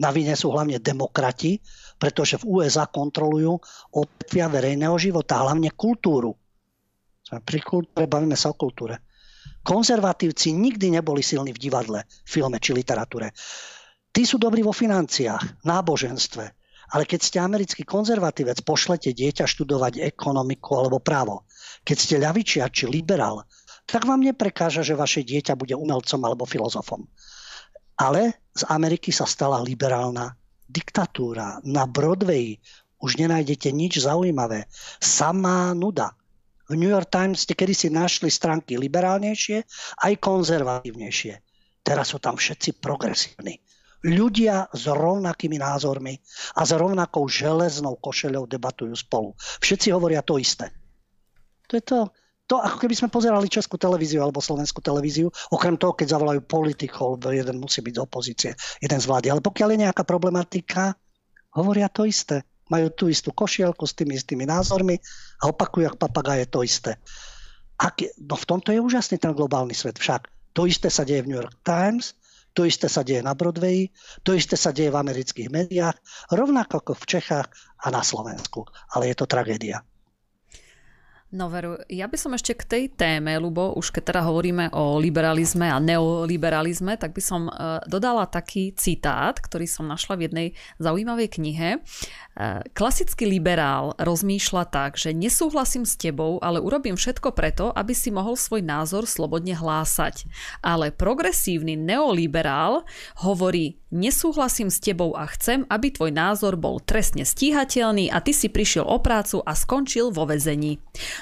Na vine sú hlavne demokrati, pretože v USA kontrolujú odvetvia verejného života, hlavne kultúru. Pri kultúre, bavíme sa o kultúre. Konzervatívci nikdy neboli silní v divadle, filme či literatúre. Tí sú dobrí vo financiách, náboženstve. Ale keď ste americký konzervatívec, pošlete dieťa študovať ekonomiku alebo právo. Keď ste ľavičia či liberál, tak vám neprekáža, že vaše dieťa bude umelcom alebo filozofom. Ale z Ameriky sa stala liberálna diktatúra. Na Broadway už nenájdete nič zaujímavé. Samá nuda. V New York Times ste kedysi našli stránky liberálnejšie, aj konzervatívnejšie. Teraz sú tam všetci progresívni. Ľudia s rovnakými názormi a s rovnakou železnou košeľou debatujú spolu. Všetci hovoria to isté. To je to, to ako keby sme pozerali českú televíziu alebo slovenskú televíziu, okrem toho, keď zavolajú politikov, jeden musí byť z opozície, jeden z vlády. Ale pokiaľ je nejaká problematika, hovoria to isté majú tú istú košielku s tými istými názormi a opakujú ako papagáje to isté. Ak, no v tomto je úžasný ten globálny svet však. To isté sa deje v New York Times, to isté sa deje na Broadway, to isté sa deje v amerických médiách, rovnako ako v Čechách a na Slovensku. Ale je to tragédia. No veru, ja by som ešte k tej téme, Lubo, už keď teda hovoríme o liberalizme a neoliberalizme, tak by som uh, dodala taký citát, ktorý som našla v jednej zaujímavej knihe. Uh, klasický liberál rozmýšľa tak, že nesúhlasím s tebou, ale urobím všetko preto, aby si mohol svoj názor slobodne hlásať. Ale progresívny neoliberál hovorí, nesúhlasím s tebou a chcem, aby tvoj názor bol trestne stíhateľný a ty si prišiel o prácu a skončil vo vezení.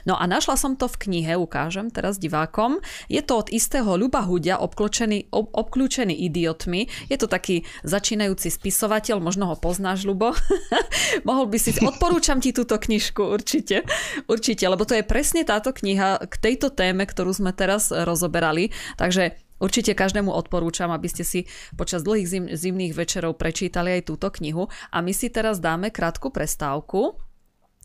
No a našla som to v knihe, ukážem teraz divákom. Je to od istého Ľuba Hudia, obklúčený, ob, obklúčený idiotmi. Je to taký začínajúci spisovateľ, možno ho poznáš, Ľubo. Mohol by si, odporúčam ti túto knižku určite. Určite, lebo to je presne táto kniha k tejto téme, ktorú sme teraz rozoberali. Takže Určite každému odporúčam, aby ste si počas dlhých zim, zimných večerov prečítali aj túto knihu. A my si teraz dáme krátku prestávku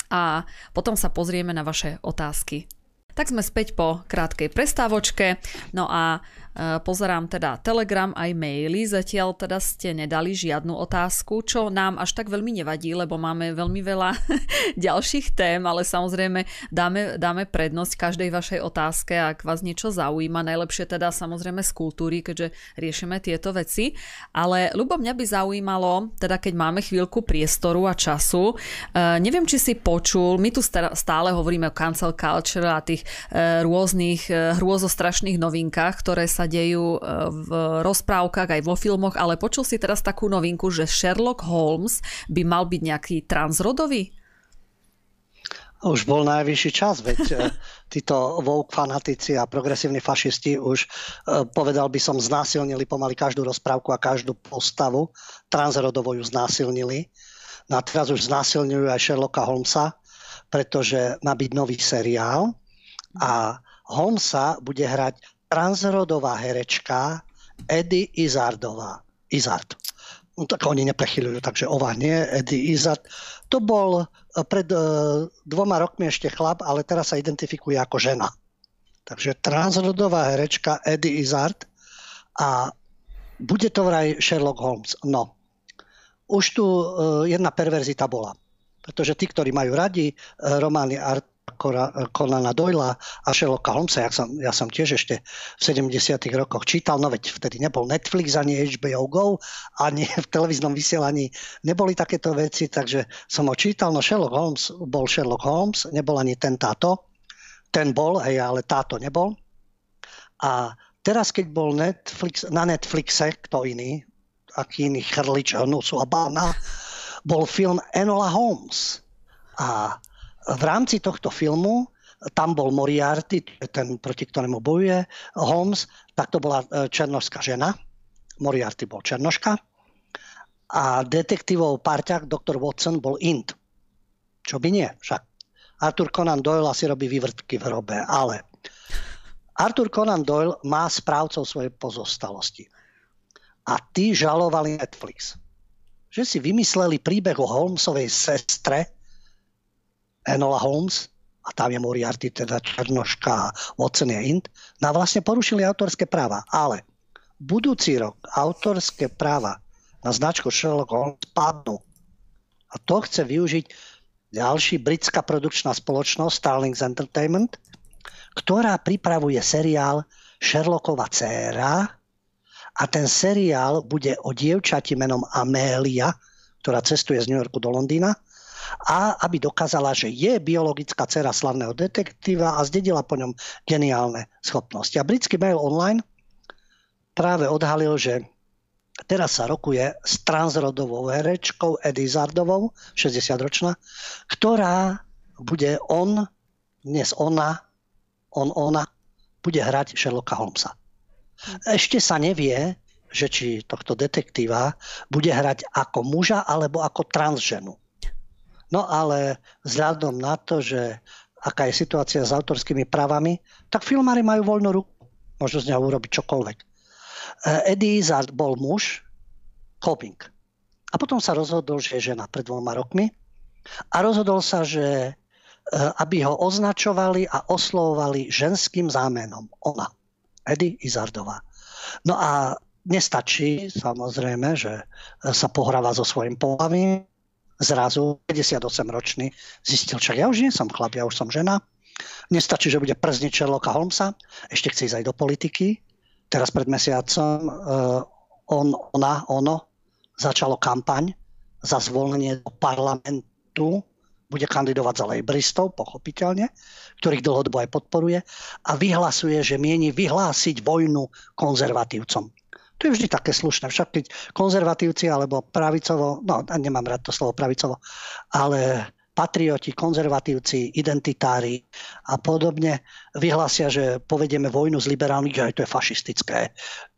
a potom sa pozrieme na vaše otázky. Tak sme späť po krátkej prestávočke. No a pozerám teda Telegram aj maily, zatiaľ teda ste nedali žiadnu otázku, čo nám až tak veľmi nevadí, lebo máme veľmi veľa ďalších tém, ale samozrejme dáme, dáme prednosť každej vašej otázke, ak vás niečo zaujíma, najlepšie teda samozrejme z kultúry, keďže riešime tieto veci. Ale ľubo mňa by zaujímalo, teda keď máme chvíľku priestoru a času, uh, neviem, či si počul, my tu stále hovoríme o cancel culture a tých uh, rôznych hrôzostrašných novinkách, ktoré sa dejú e, v rozprávkach aj vo filmoch, ale počul si teraz takú novinku, že Sherlock Holmes by mal byť nejaký transrodový? Už bol najvyšší čas, veď e, títo woke fanatici a progresívni fašisti už, e, povedal by som, znásilnili pomaly každú rozprávku a každú postavu. Transrodovo ju znásilnili. No a teraz už znásilňujú aj Sherlocka Holmesa, pretože má byť nový seriál a Holmesa bude hrať transrodová herečka Eddie Izardová. Izard. No, tak oni neprechyľujú, takže ova nie, Eddie Izard. To bol e, pred uh, dvoma rokmi ešte chlap, ale teraz sa identifikuje ako žena. Takže transrodová herečka Eddie Izard a bude to vraj Sherlock Holmes. No, už tu uh, jedna perverzita bola. Pretože tí, ktorí majú radi uh, romány Art, Conana Doyla a Sherlocka Holmesa. Ja som, ja som tiež ešte v 70 rokoch čítal, no veď vtedy nebol Netflix ani HBO Go, ani v televíznom vysielaní neboli takéto veci, takže som ho čítal, no Sherlock Holmes bol Sherlock Holmes, nebol ani ten táto. Ten bol, hej, ale táto nebol. A teraz, keď bol Netflix, na Netflixe, kto iný, aký iný chrlič hnusu a bána, bol film Enola Holmes. A v rámci tohto filmu tam bol Moriarty, ten, proti ktorému bojuje Holmes, tak to bola e, černošská žena. Moriarty bol černoška. A detektívov parťák, doktor Watson, bol Int. Čo by nie, však. Arthur Conan Doyle asi robí vývrtky v hrobe, ale Arthur Conan Doyle má správcov svojej pozostalosti. A tí žalovali Netflix. Že si vymysleli príbeh o Holmesovej sestre, Enola Holmes, a tam je Moriarty, teda Černoška, Watson je Int, no vlastne porušili autorské práva. Ale budúci rok autorské práva na značku Sherlock Holmes padnú. A to chce využiť ďalší britská produkčná spoločnosť Starlings Entertainment, ktorá pripravuje seriál Sherlockova dcéra a ten seriál bude o dievčati menom Amélia, ktorá cestuje z New Yorku do Londýna a aby dokázala, že je biologická dcera slavného detektíva a zdedila po ňom geniálne schopnosti. A britský mail online práve odhalil, že teraz sa rokuje s transrodovou herečkou Eddie Zardovou, 60-ročná, ktorá bude on, dnes ona, on, ona, bude hrať Sherlocka Holmesa. Ešte sa nevie, že či tohto detektíva bude hrať ako muža alebo ako transženu. No ale vzhľadom na to, že aká je situácia s autorskými právami, tak filmári majú voľnú ruku. Môžu z neho urobiť čokoľvek. E, Eddie Izzard bol muž, Coping. A potom sa rozhodol, že je žena pred dvoma rokmi. A rozhodol sa, že e, aby ho označovali a oslovovali ženským zámenom. Ona. Eddie Izardová. No a nestačí, samozrejme, že sa pohráva so svojím pohľavím, zrazu 58-ročný zistil, čak ja už nie som chlap, ja už som žena. Nestačí, že bude przniť Sherlocka Holmesa, ešte chce ísť aj do politiky. Teraz pred mesiacom uh, on, ona, ono začalo kampaň za zvolenie do parlamentu, bude kandidovať za lejbristov, pochopiteľne, ktorých dlhodobo aj podporuje a vyhlasuje, že mieni vyhlásiť vojnu konzervatívcom. To je vždy také slušné. Však keď konzervatívci alebo pravicovo, no nemám rád to slovo pravicovo, ale patrioti, konzervatívci, identitári a podobne vyhlásia, že povedieme vojnu s liberálmi, že aj to je fašistické,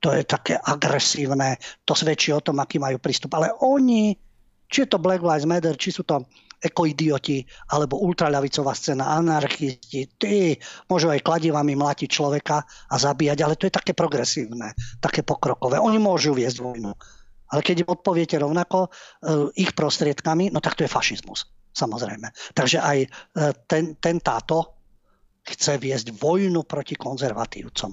to je také agresívne, to svedčí o tom, aký majú prístup. Ale oni, či je to Black Lives Matter, či sú to ekoidioti alebo ultraľavicová scéna, anarchisti, tí môžu aj kladivami mlatiť človeka a zabíjať, ale to je také progresívne, také pokrokové. Oni môžu viesť vojnu. Ale keď im odpoviete rovnako e, ich prostriedkami, no tak to je fašizmus, samozrejme. Takže aj e, ten, ten táto chce viesť vojnu proti konzervatívcom.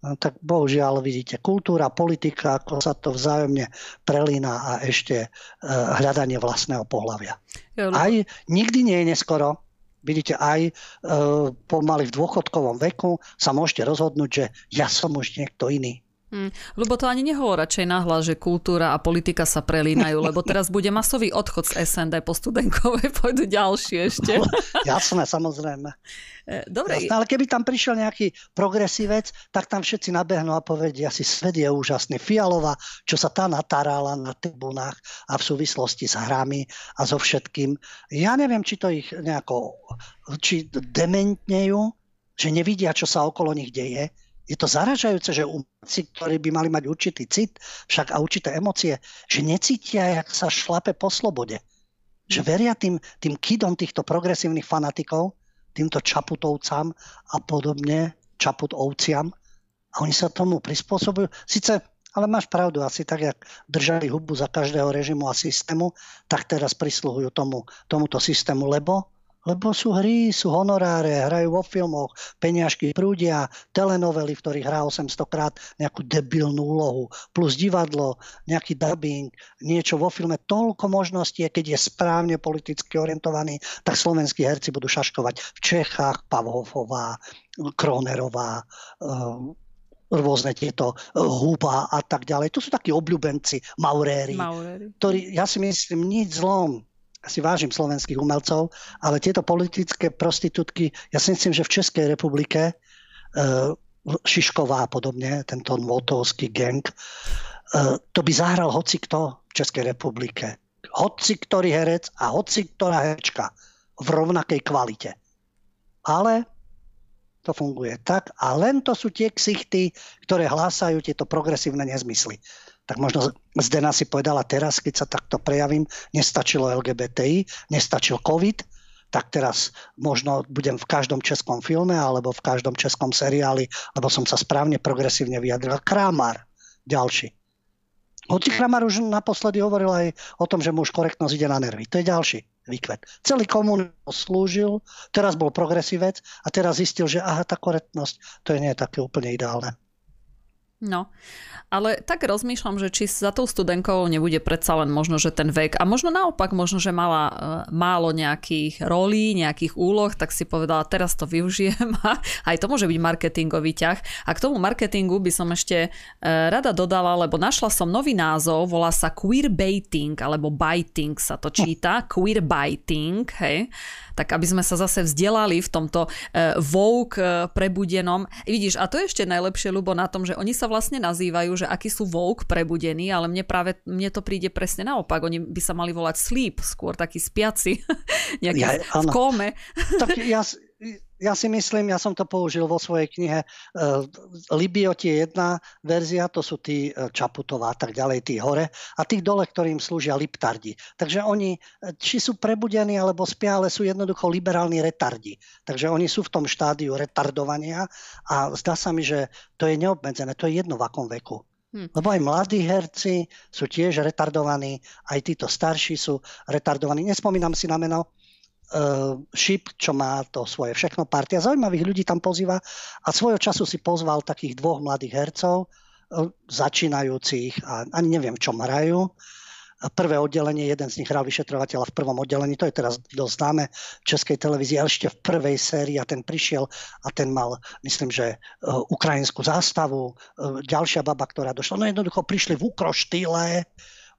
No, tak bohužiaľ vidíte, kultúra, politika, ako sa to vzájomne prelína a ešte uh, hľadanie vlastného pohľavia. Aj nikdy nie je neskoro. Vidíte, aj uh, pomaly v dôchodkovom veku sa môžete rozhodnúť, že ja som už niekto iný. Hmm. Lebo to ani nehovor radšej nahlas, že kultúra a politika sa prelínajú, lebo teraz bude masový odchod z SND po studenkovej, pôjdu ďalšie ešte. Jasné, samozrejme. E, dobre. Jasné, ale keby tam prišiel nejaký progresívec, tak tam všetci nabehnú a povedia si, svet je úžasný. Fialová, čo sa tá natárala na tribunách a v súvislosti s hrami a so všetkým. Ja neviem, či to ich nejako, či dementnejú, že nevidia, čo sa okolo nich deje, je to zaražajúce, že umelci, ktorí by mali mať určitý cit, však a určité emócie, že necítia, jak sa šlape po slobode. Že veria tým, tým kidom týchto progresívnych fanatikov, týmto čaputovcam a podobne, čaputovciam. A oni sa tomu prispôsobujú. Sice, ale máš pravdu, asi tak, jak držali hubu za každého režimu a systému, tak teraz prisluhujú tomu, tomuto systému, lebo Lebo sú hry, sú honoráre, hrajú vo filmoch, peniažky prúdia, telenovely, v ktorých hrá 800 krát nejakú debilnú úlohu, plus divadlo, nejaký dubbing, niečo vo filme. Toľko možností keď je správne politicky orientovaný, tak slovenskí herci budú šaškovať v Čechách, Pavhofová, Kronerová, eh, rôzne tieto eh, húba a tak ďalej. To sú takí obľúbenci, mauréri, mauréri. ktorí, ja si myslím, nič zlom si vážim slovenských umelcov, ale tieto politické prostitútky, ja si myslím, že v Českej republike uh, Šišková a podobne, tento motovský gang, uh, to by zahral hoci kto v Českej republike. Hoci ktorý herec a hoci ktorá herečka v rovnakej kvalite. Ale to funguje tak a len to sú tie ksichty, ktoré hlásajú tieto progresívne nezmysly tak možno Zdena si povedala teraz, keď sa takto prejavím, nestačilo LGBTI, nestačil COVID, tak teraz možno budem v každom českom filme alebo v každom českom seriáli, lebo som sa správne progresívne vyjadril. Kramar, ďalší. Hoci Kramar už naposledy hovoril aj o tom, že mu už korektnosť ide na nervy. To je ďalší výkvet. Celý komun slúžil, teraz bol progresívec a teraz zistil, že aha, tá korektnosť, to je nie také úplne ideálne. No, ale tak rozmýšľam, že či za tou studenkou nebude predsa len možno, že ten vek. A možno naopak, možno, že mala uh, málo nejakých rolí, nejakých úloh, tak si povedala, teraz to využijem. A aj to môže byť marketingový ťah. A k tomu marketingu by som ešte uh, rada dodala, lebo našla som nový názov, volá sa queerbaiting, alebo biting sa to číta, queerbaiting, hej tak aby sme sa zase vzdelali v tomto uh, woke uh, prebudenom. Vidíš, a to je ešte najlepšie, Lubo, na tom, že oni sa vlastne nazývajú, že akí sú woke prebudení, ale mne práve, mne to príde presne naopak. Oni by sa mali volať sleep, skôr taký spiaci, nejaký ja, v kóme. Tak ja, ja si myslím, ja som to použil vo svojej knihe, uh, Libiot je jedna verzia, to sú tí uh, Čaputová a tak ďalej, tí hore, a tých dole, ktorým slúžia liptardi. Takže oni, e, či sú prebudení alebo spia, ale sú jednoducho liberálni retardi. Takže oni sú v tom štádiu retardovania a zdá sa mi, že to je neobmedzené, to je jedno v akom veku. Hm. Lebo aj mladí herci sú tiež retardovaní, aj títo starší sú retardovaní. Nespomínam si na meno, Šip, čo má to svoje všechno partia. Zaujímavých ľudí tam pozýva a svojho času si pozval takých dvoch mladých hercov, uh, začínajúcich a ani neviem, čo hrajú. Prvé oddelenie, jeden z nich hral vyšetrovateľa v prvom oddelení, to je teraz dosť známe v českej televízii, ešte v prvej sérii a ten prišiel a ten mal, myslím, že uh, ukrajinskú zástavu, ďalšia baba, ktorá došla. No jednoducho prišli v ukroštýle,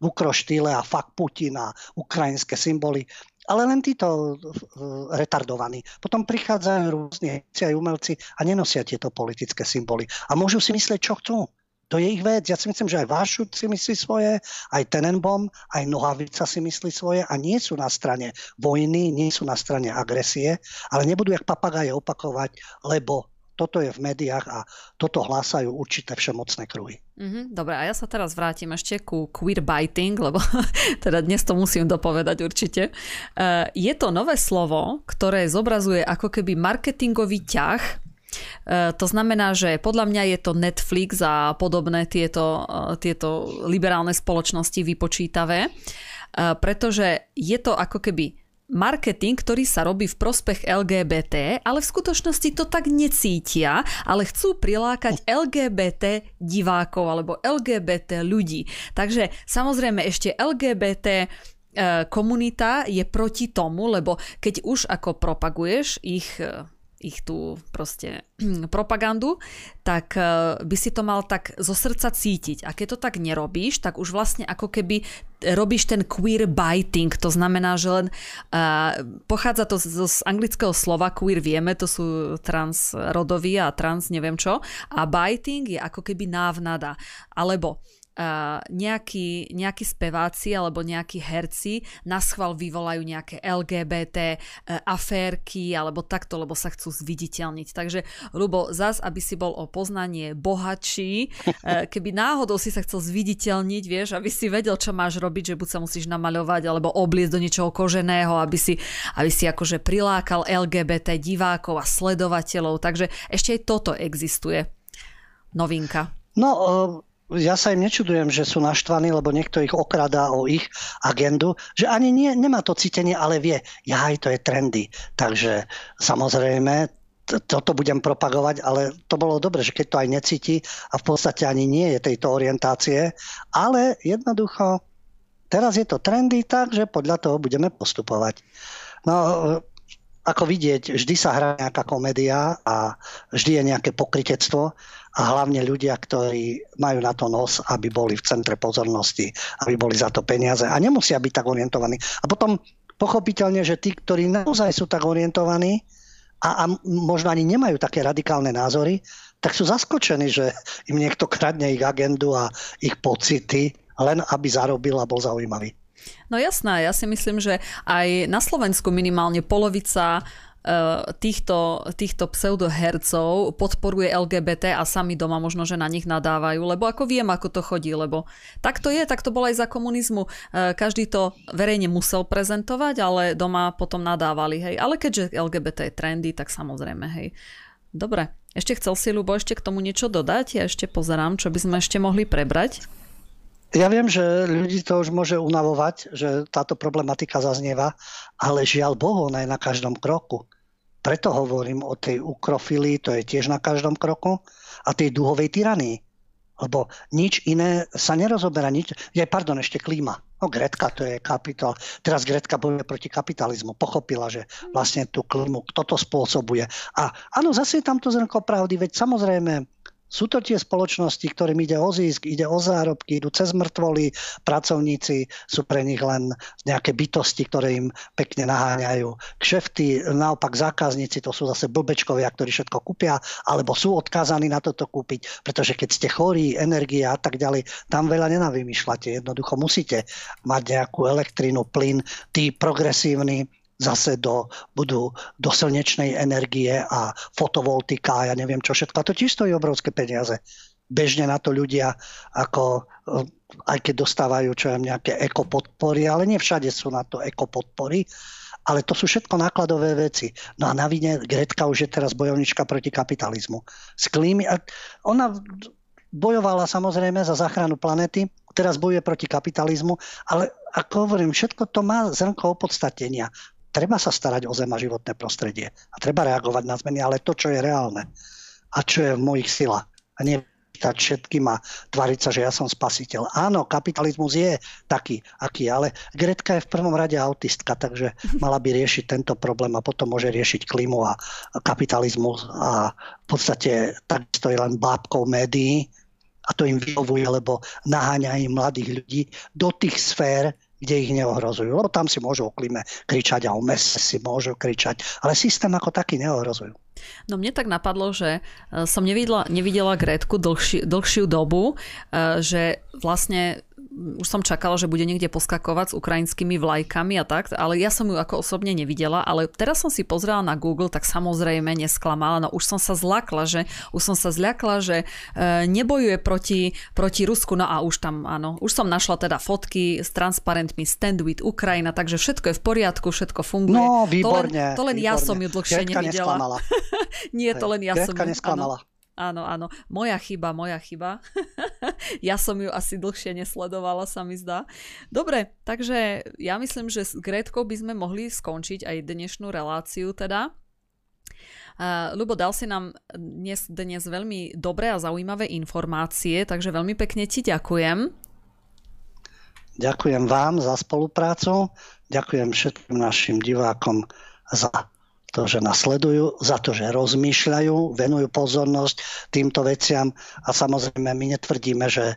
v ukroštýle a fakt Putin a ukrajinské symboly ale len títo retardovaní. Potom prichádzajú rôzne aj umelci a nenosia tieto politické symboly. A môžu si myslieť, čo chcú. To je ich vec. Ja si myslím, že aj Vášut si myslí svoje, aj Tenenbom, aj Nohavica si myslí svoje a nie sú na strane vojny, nie sú na strane agresie, ale nebudú jak papagaje opakovať, lebo toto je v médiách a toto hlásajú určité všemocné kruhy. Mm-hmm, dobre, a ja sa teraz vrátim ešte ku queerbiting, lebo teda dnes to musím dopovedať určite. Uh, je to nové slovo, ktoré zobrazuje ako keby marketingový ťah Uh, to znamená, že podľa mňa je to Netflix a podobné tieto, uh, tieto liberálne spoločnosti vypočítavé, pretože je to ako keby marketing, ktorý sa robí v prospech LGBT, ale v skutočnosti to tak necítia, ale chcú prilákať LGBT divákov alebo LGBT ľudí. Takže samozrejme ešte LGBT e, komunita je proti tomu, lebo keď už ako propaguješ ich e, ich tú proste propagandu, tak eh, by si to mal tak zo srdca cítiť. A keď to tak nerobíš, tak už vlastne ako keby robíš ten queer biting, to znamená, že len uh, pochádza to z, z anglického slova queer, vieme, to sú transrodoví a trans neviem čo, a biting je ako keby návnada. Alebo nejakí, nejakí speváci alebo nejakí herci na schvál vyvolajú nejaké LGBT uh, aférky alebo takto, lebo sa chcú zviditeľniť. Takže, Rubo, zas, aby si bol o poznanie bohatší, uh, keby náhodou si sa chcel zviditeľniť, vieš, aby si vedel, čo máš robiť, že buď sa musíš namaľovať alebo obliecť do niečoho koženého, aby si, aby si akože prilákal LGBT divákov a sledovateľov. Takže ešte aj toto existuje. Novinka. No, uh ja sa im nečudujem, že sú naštvaní, lebo niekto ich okradá o ich agendu, že ani nie, nemá to cítenie, ale vie, jaj, to je trendy. Takže samozrejme, toto budem propagovať, ale to bolo dobre, že keď to aj necíti a v podstate ani nie je tejto orientácie, ale jednoducho teraz je to trendy, takže podľa toho budeme postupovať. No, ako vidieť, vždy sa hrá nejaká komédia a vždy je nejaké pokritectvo a hlavne ľudia, ktorí majú na to nos, aby boli v centre pozornosti, aby boli za to peniaze a nemusia byť tak orientovaní. A potom pochopiteľne, že tí, ktorí naozaj sú tak orientovaní, a, a možno ani nemajú také radikálne názory, tak sú zaskočení, že im niekto kradne ich agendu a ich pocity, len aby zarobil a bol zaujímavý. No jasná, ja si myslím, že aj na Slovensku minimálne polovica Eh, týchto, týchto pseudohercov podporuje LGBT a sami doma možno, že na nich nadávajú, lebo ako viem, ako to chodí, lebo tak to je, tak to bolo aj za komunizmu. Eh, každý to verejne musel prezentovať, ale doma potom nadávali, hej. Ale keďže LGBT je trendy, tak samozrejme, hej. Dobre, ešte chcel si, Lubo, ešte k tomu niečo dodať? Ja ešte pozerám, čo by sme ešte mohli prebrať. Ja viem, že ľudí to už môže unavovať, že táto problematika zaznieva, ale žiaľ Bohu, ona je na každom kroku. Preto hovorím o tej ukrofilii, to je tiež na každom kroku, a tej duhovej tyranii. Lebo nič iné sa nerozoberá. Nič... Je, pardon, ešte klíma. No Gretka to je kapitál. Teraz Gretka bojuje proti kapitalizmu. Pochopila, že vlastne tú klímu, kto to spôsobuje. A áno, zase je tam to zrnko pravdy, veď samozrejme sú to tie spoločnosti, ktorým ide o zisk, ide o zárobky, idú cez mŕtvoly, pracovníci sú pre nich len nejaké bytosti, ktoré im pekne naháňajú kšefty, naopak zákazníci to sú zase blbečkovia, ktorí všetko kúpia, alebo sú odkázaní na toto kúpiť, pretože keď ste chorí, energie a tak ďalej, tam veľa nenavymýšľate. Jednoducho musíte mať nejakú elektrínu, plyn, tí progresívni zase do, budú do slnečnej energie a fotovoltika a ja neviem čo všetko. A to tiež stojí obrovské peniaze. Bežne na to ľudia, ako, eh, aj keď dostávajú čo viem, nejaké ekopodpory, ale nie všade sú na to ekopodpory, ale to sú všetko nákladové veci. No a na vine Gretka už je teraz bojovnička proti kapitalizmu. S klímy, ona bojovala samozrejme za záchranu planety, teraz bojuje proti kapitalizmu, ale ako hovorím, všetko to má zrnko opodstatenia treba sa starať o zem a životné prostredie a treba reagovať na zmeny, ale to, čo je reálne a čo je v mojich silách a nie pýtať všetkým a tvariť sa, že ja som spasiteľ. Áno, kapitalizmus je taký, aký, ale Gretka je v prvom rade autistka, takže mala by riešiť tento problém a potom môže riešiť klímu a kapitalizmus a v podstate takisto je len bábkou médií a to im vyhovuje, lebo naháňa im mladých ľudí do tých sfér, kde ich neohrozujú. Lebo tam si môžu o klíme kričať a o mese si môžu kričať, ale systém ako taký neohrozujú. No mne tak napadlo, že e, som nevidela, nevidela Gretku dlhši, dlhšiu dobu, e, že vlastne už som čakala, že bude niekde poskakovať s ukrajinskými vlajkami a tak, ale ja som ju ako osobne nevidela, ale teraz som si pozrela na Google, tak samozrejme nesklamala, no už som sa zlakla, že už som sa zľakla, že e, nebojuje proti, proti Rusku, no a už tam, áno, už som našla teda fotky s transparentmi Stand with Ukrajina, takže všetko je v poriadku, všetko funguje. No, výborne. To len, to len výborne. ja som ju dlhšie Gretka nevidela. Nie, to len ja som ju... nesklamala. Áno. Áno, áno. Moja chyba, moja chyba. ja som ju asi dlhšie nesledovala, sa mi zdá. Dobre, takže ja myslím, že s Gretkou by sme mohli skončiť aj dnešnú reláciu teda. Uh, Lubo, dal si nám dnes, dnes veľmi dobré a zaujímavé informácie, takže veľmi pekne ti ďakujem. Ďakujem vám za spoluprácu, ďakujem všetkým našim divákom za to, že nasledujú, za to, že rozmýšľajú, venujú pozornosť týmto veciam. A samozrejme my netvrdíme, že e,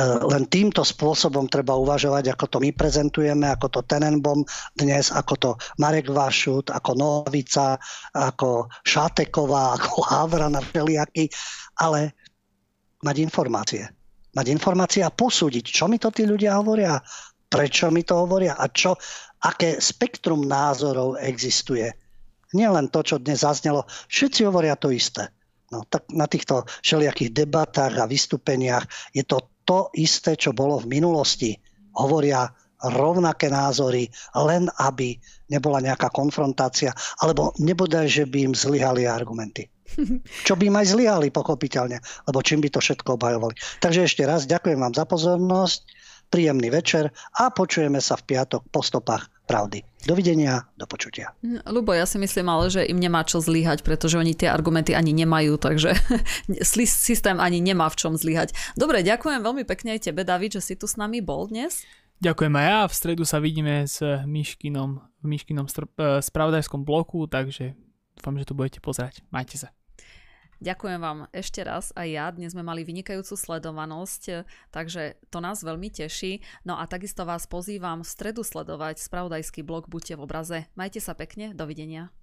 len týmto spôsobom treba uvažovať, ako to my prezentujeme, ako to Tenenbom dnes, ako to Marek Vašut, ako Novica, ako Šáteková, ako Havrana, všelijaký, ale mať informácie. Mať informácie a posúdiť, čo mi to tí ľudia hovoria, prečo mi to hovoria a čo, aké spektrum názorov existuje nielen to, čo dnes zaznelo, všetci hovoria to isté. No, tak na týchto všelijakých debatách a vystúpeniach je to to isté, čo bolo v minulosti. Hovoria rovnaké názory, len aby nebola nejaká konfrontácia, alebo nebodaj, že by im zlyhali argumenty. Čo by aj zlyhali, pochopiteľne, lebo čím by to všetko obhajovali. Takže ešte raz ďakujem vám za pozornosť, príjemný večer a počujeme sa v piatok po stopách pravdy. Dovidenia, do počutia. Lubo, ja si myslím ale, že im nemá čo zlyhať, pretože oni tie argumenty ani nemajú, takže systém ani nemá v čom zlyhať. Dobre, ďakujem veľmi pekne aj tebe, David, že si tu s nami bol dnes. Ďakujem aj ja. V stredu sa vidíme s Myškinom v Myškinom str- e, spravodajskom bloku, takže dúfam, že to budete pozerať. Majte sa. Ďakujem vám ešte raz aj ja. Dnes sme mali vynikajúcu sledovanosť, takže to nás veľmi teší. No a takisto vás pozývam v stredu sledovať spravodajský blog Buďte v obraze. Majte sa pekne, dovidenia.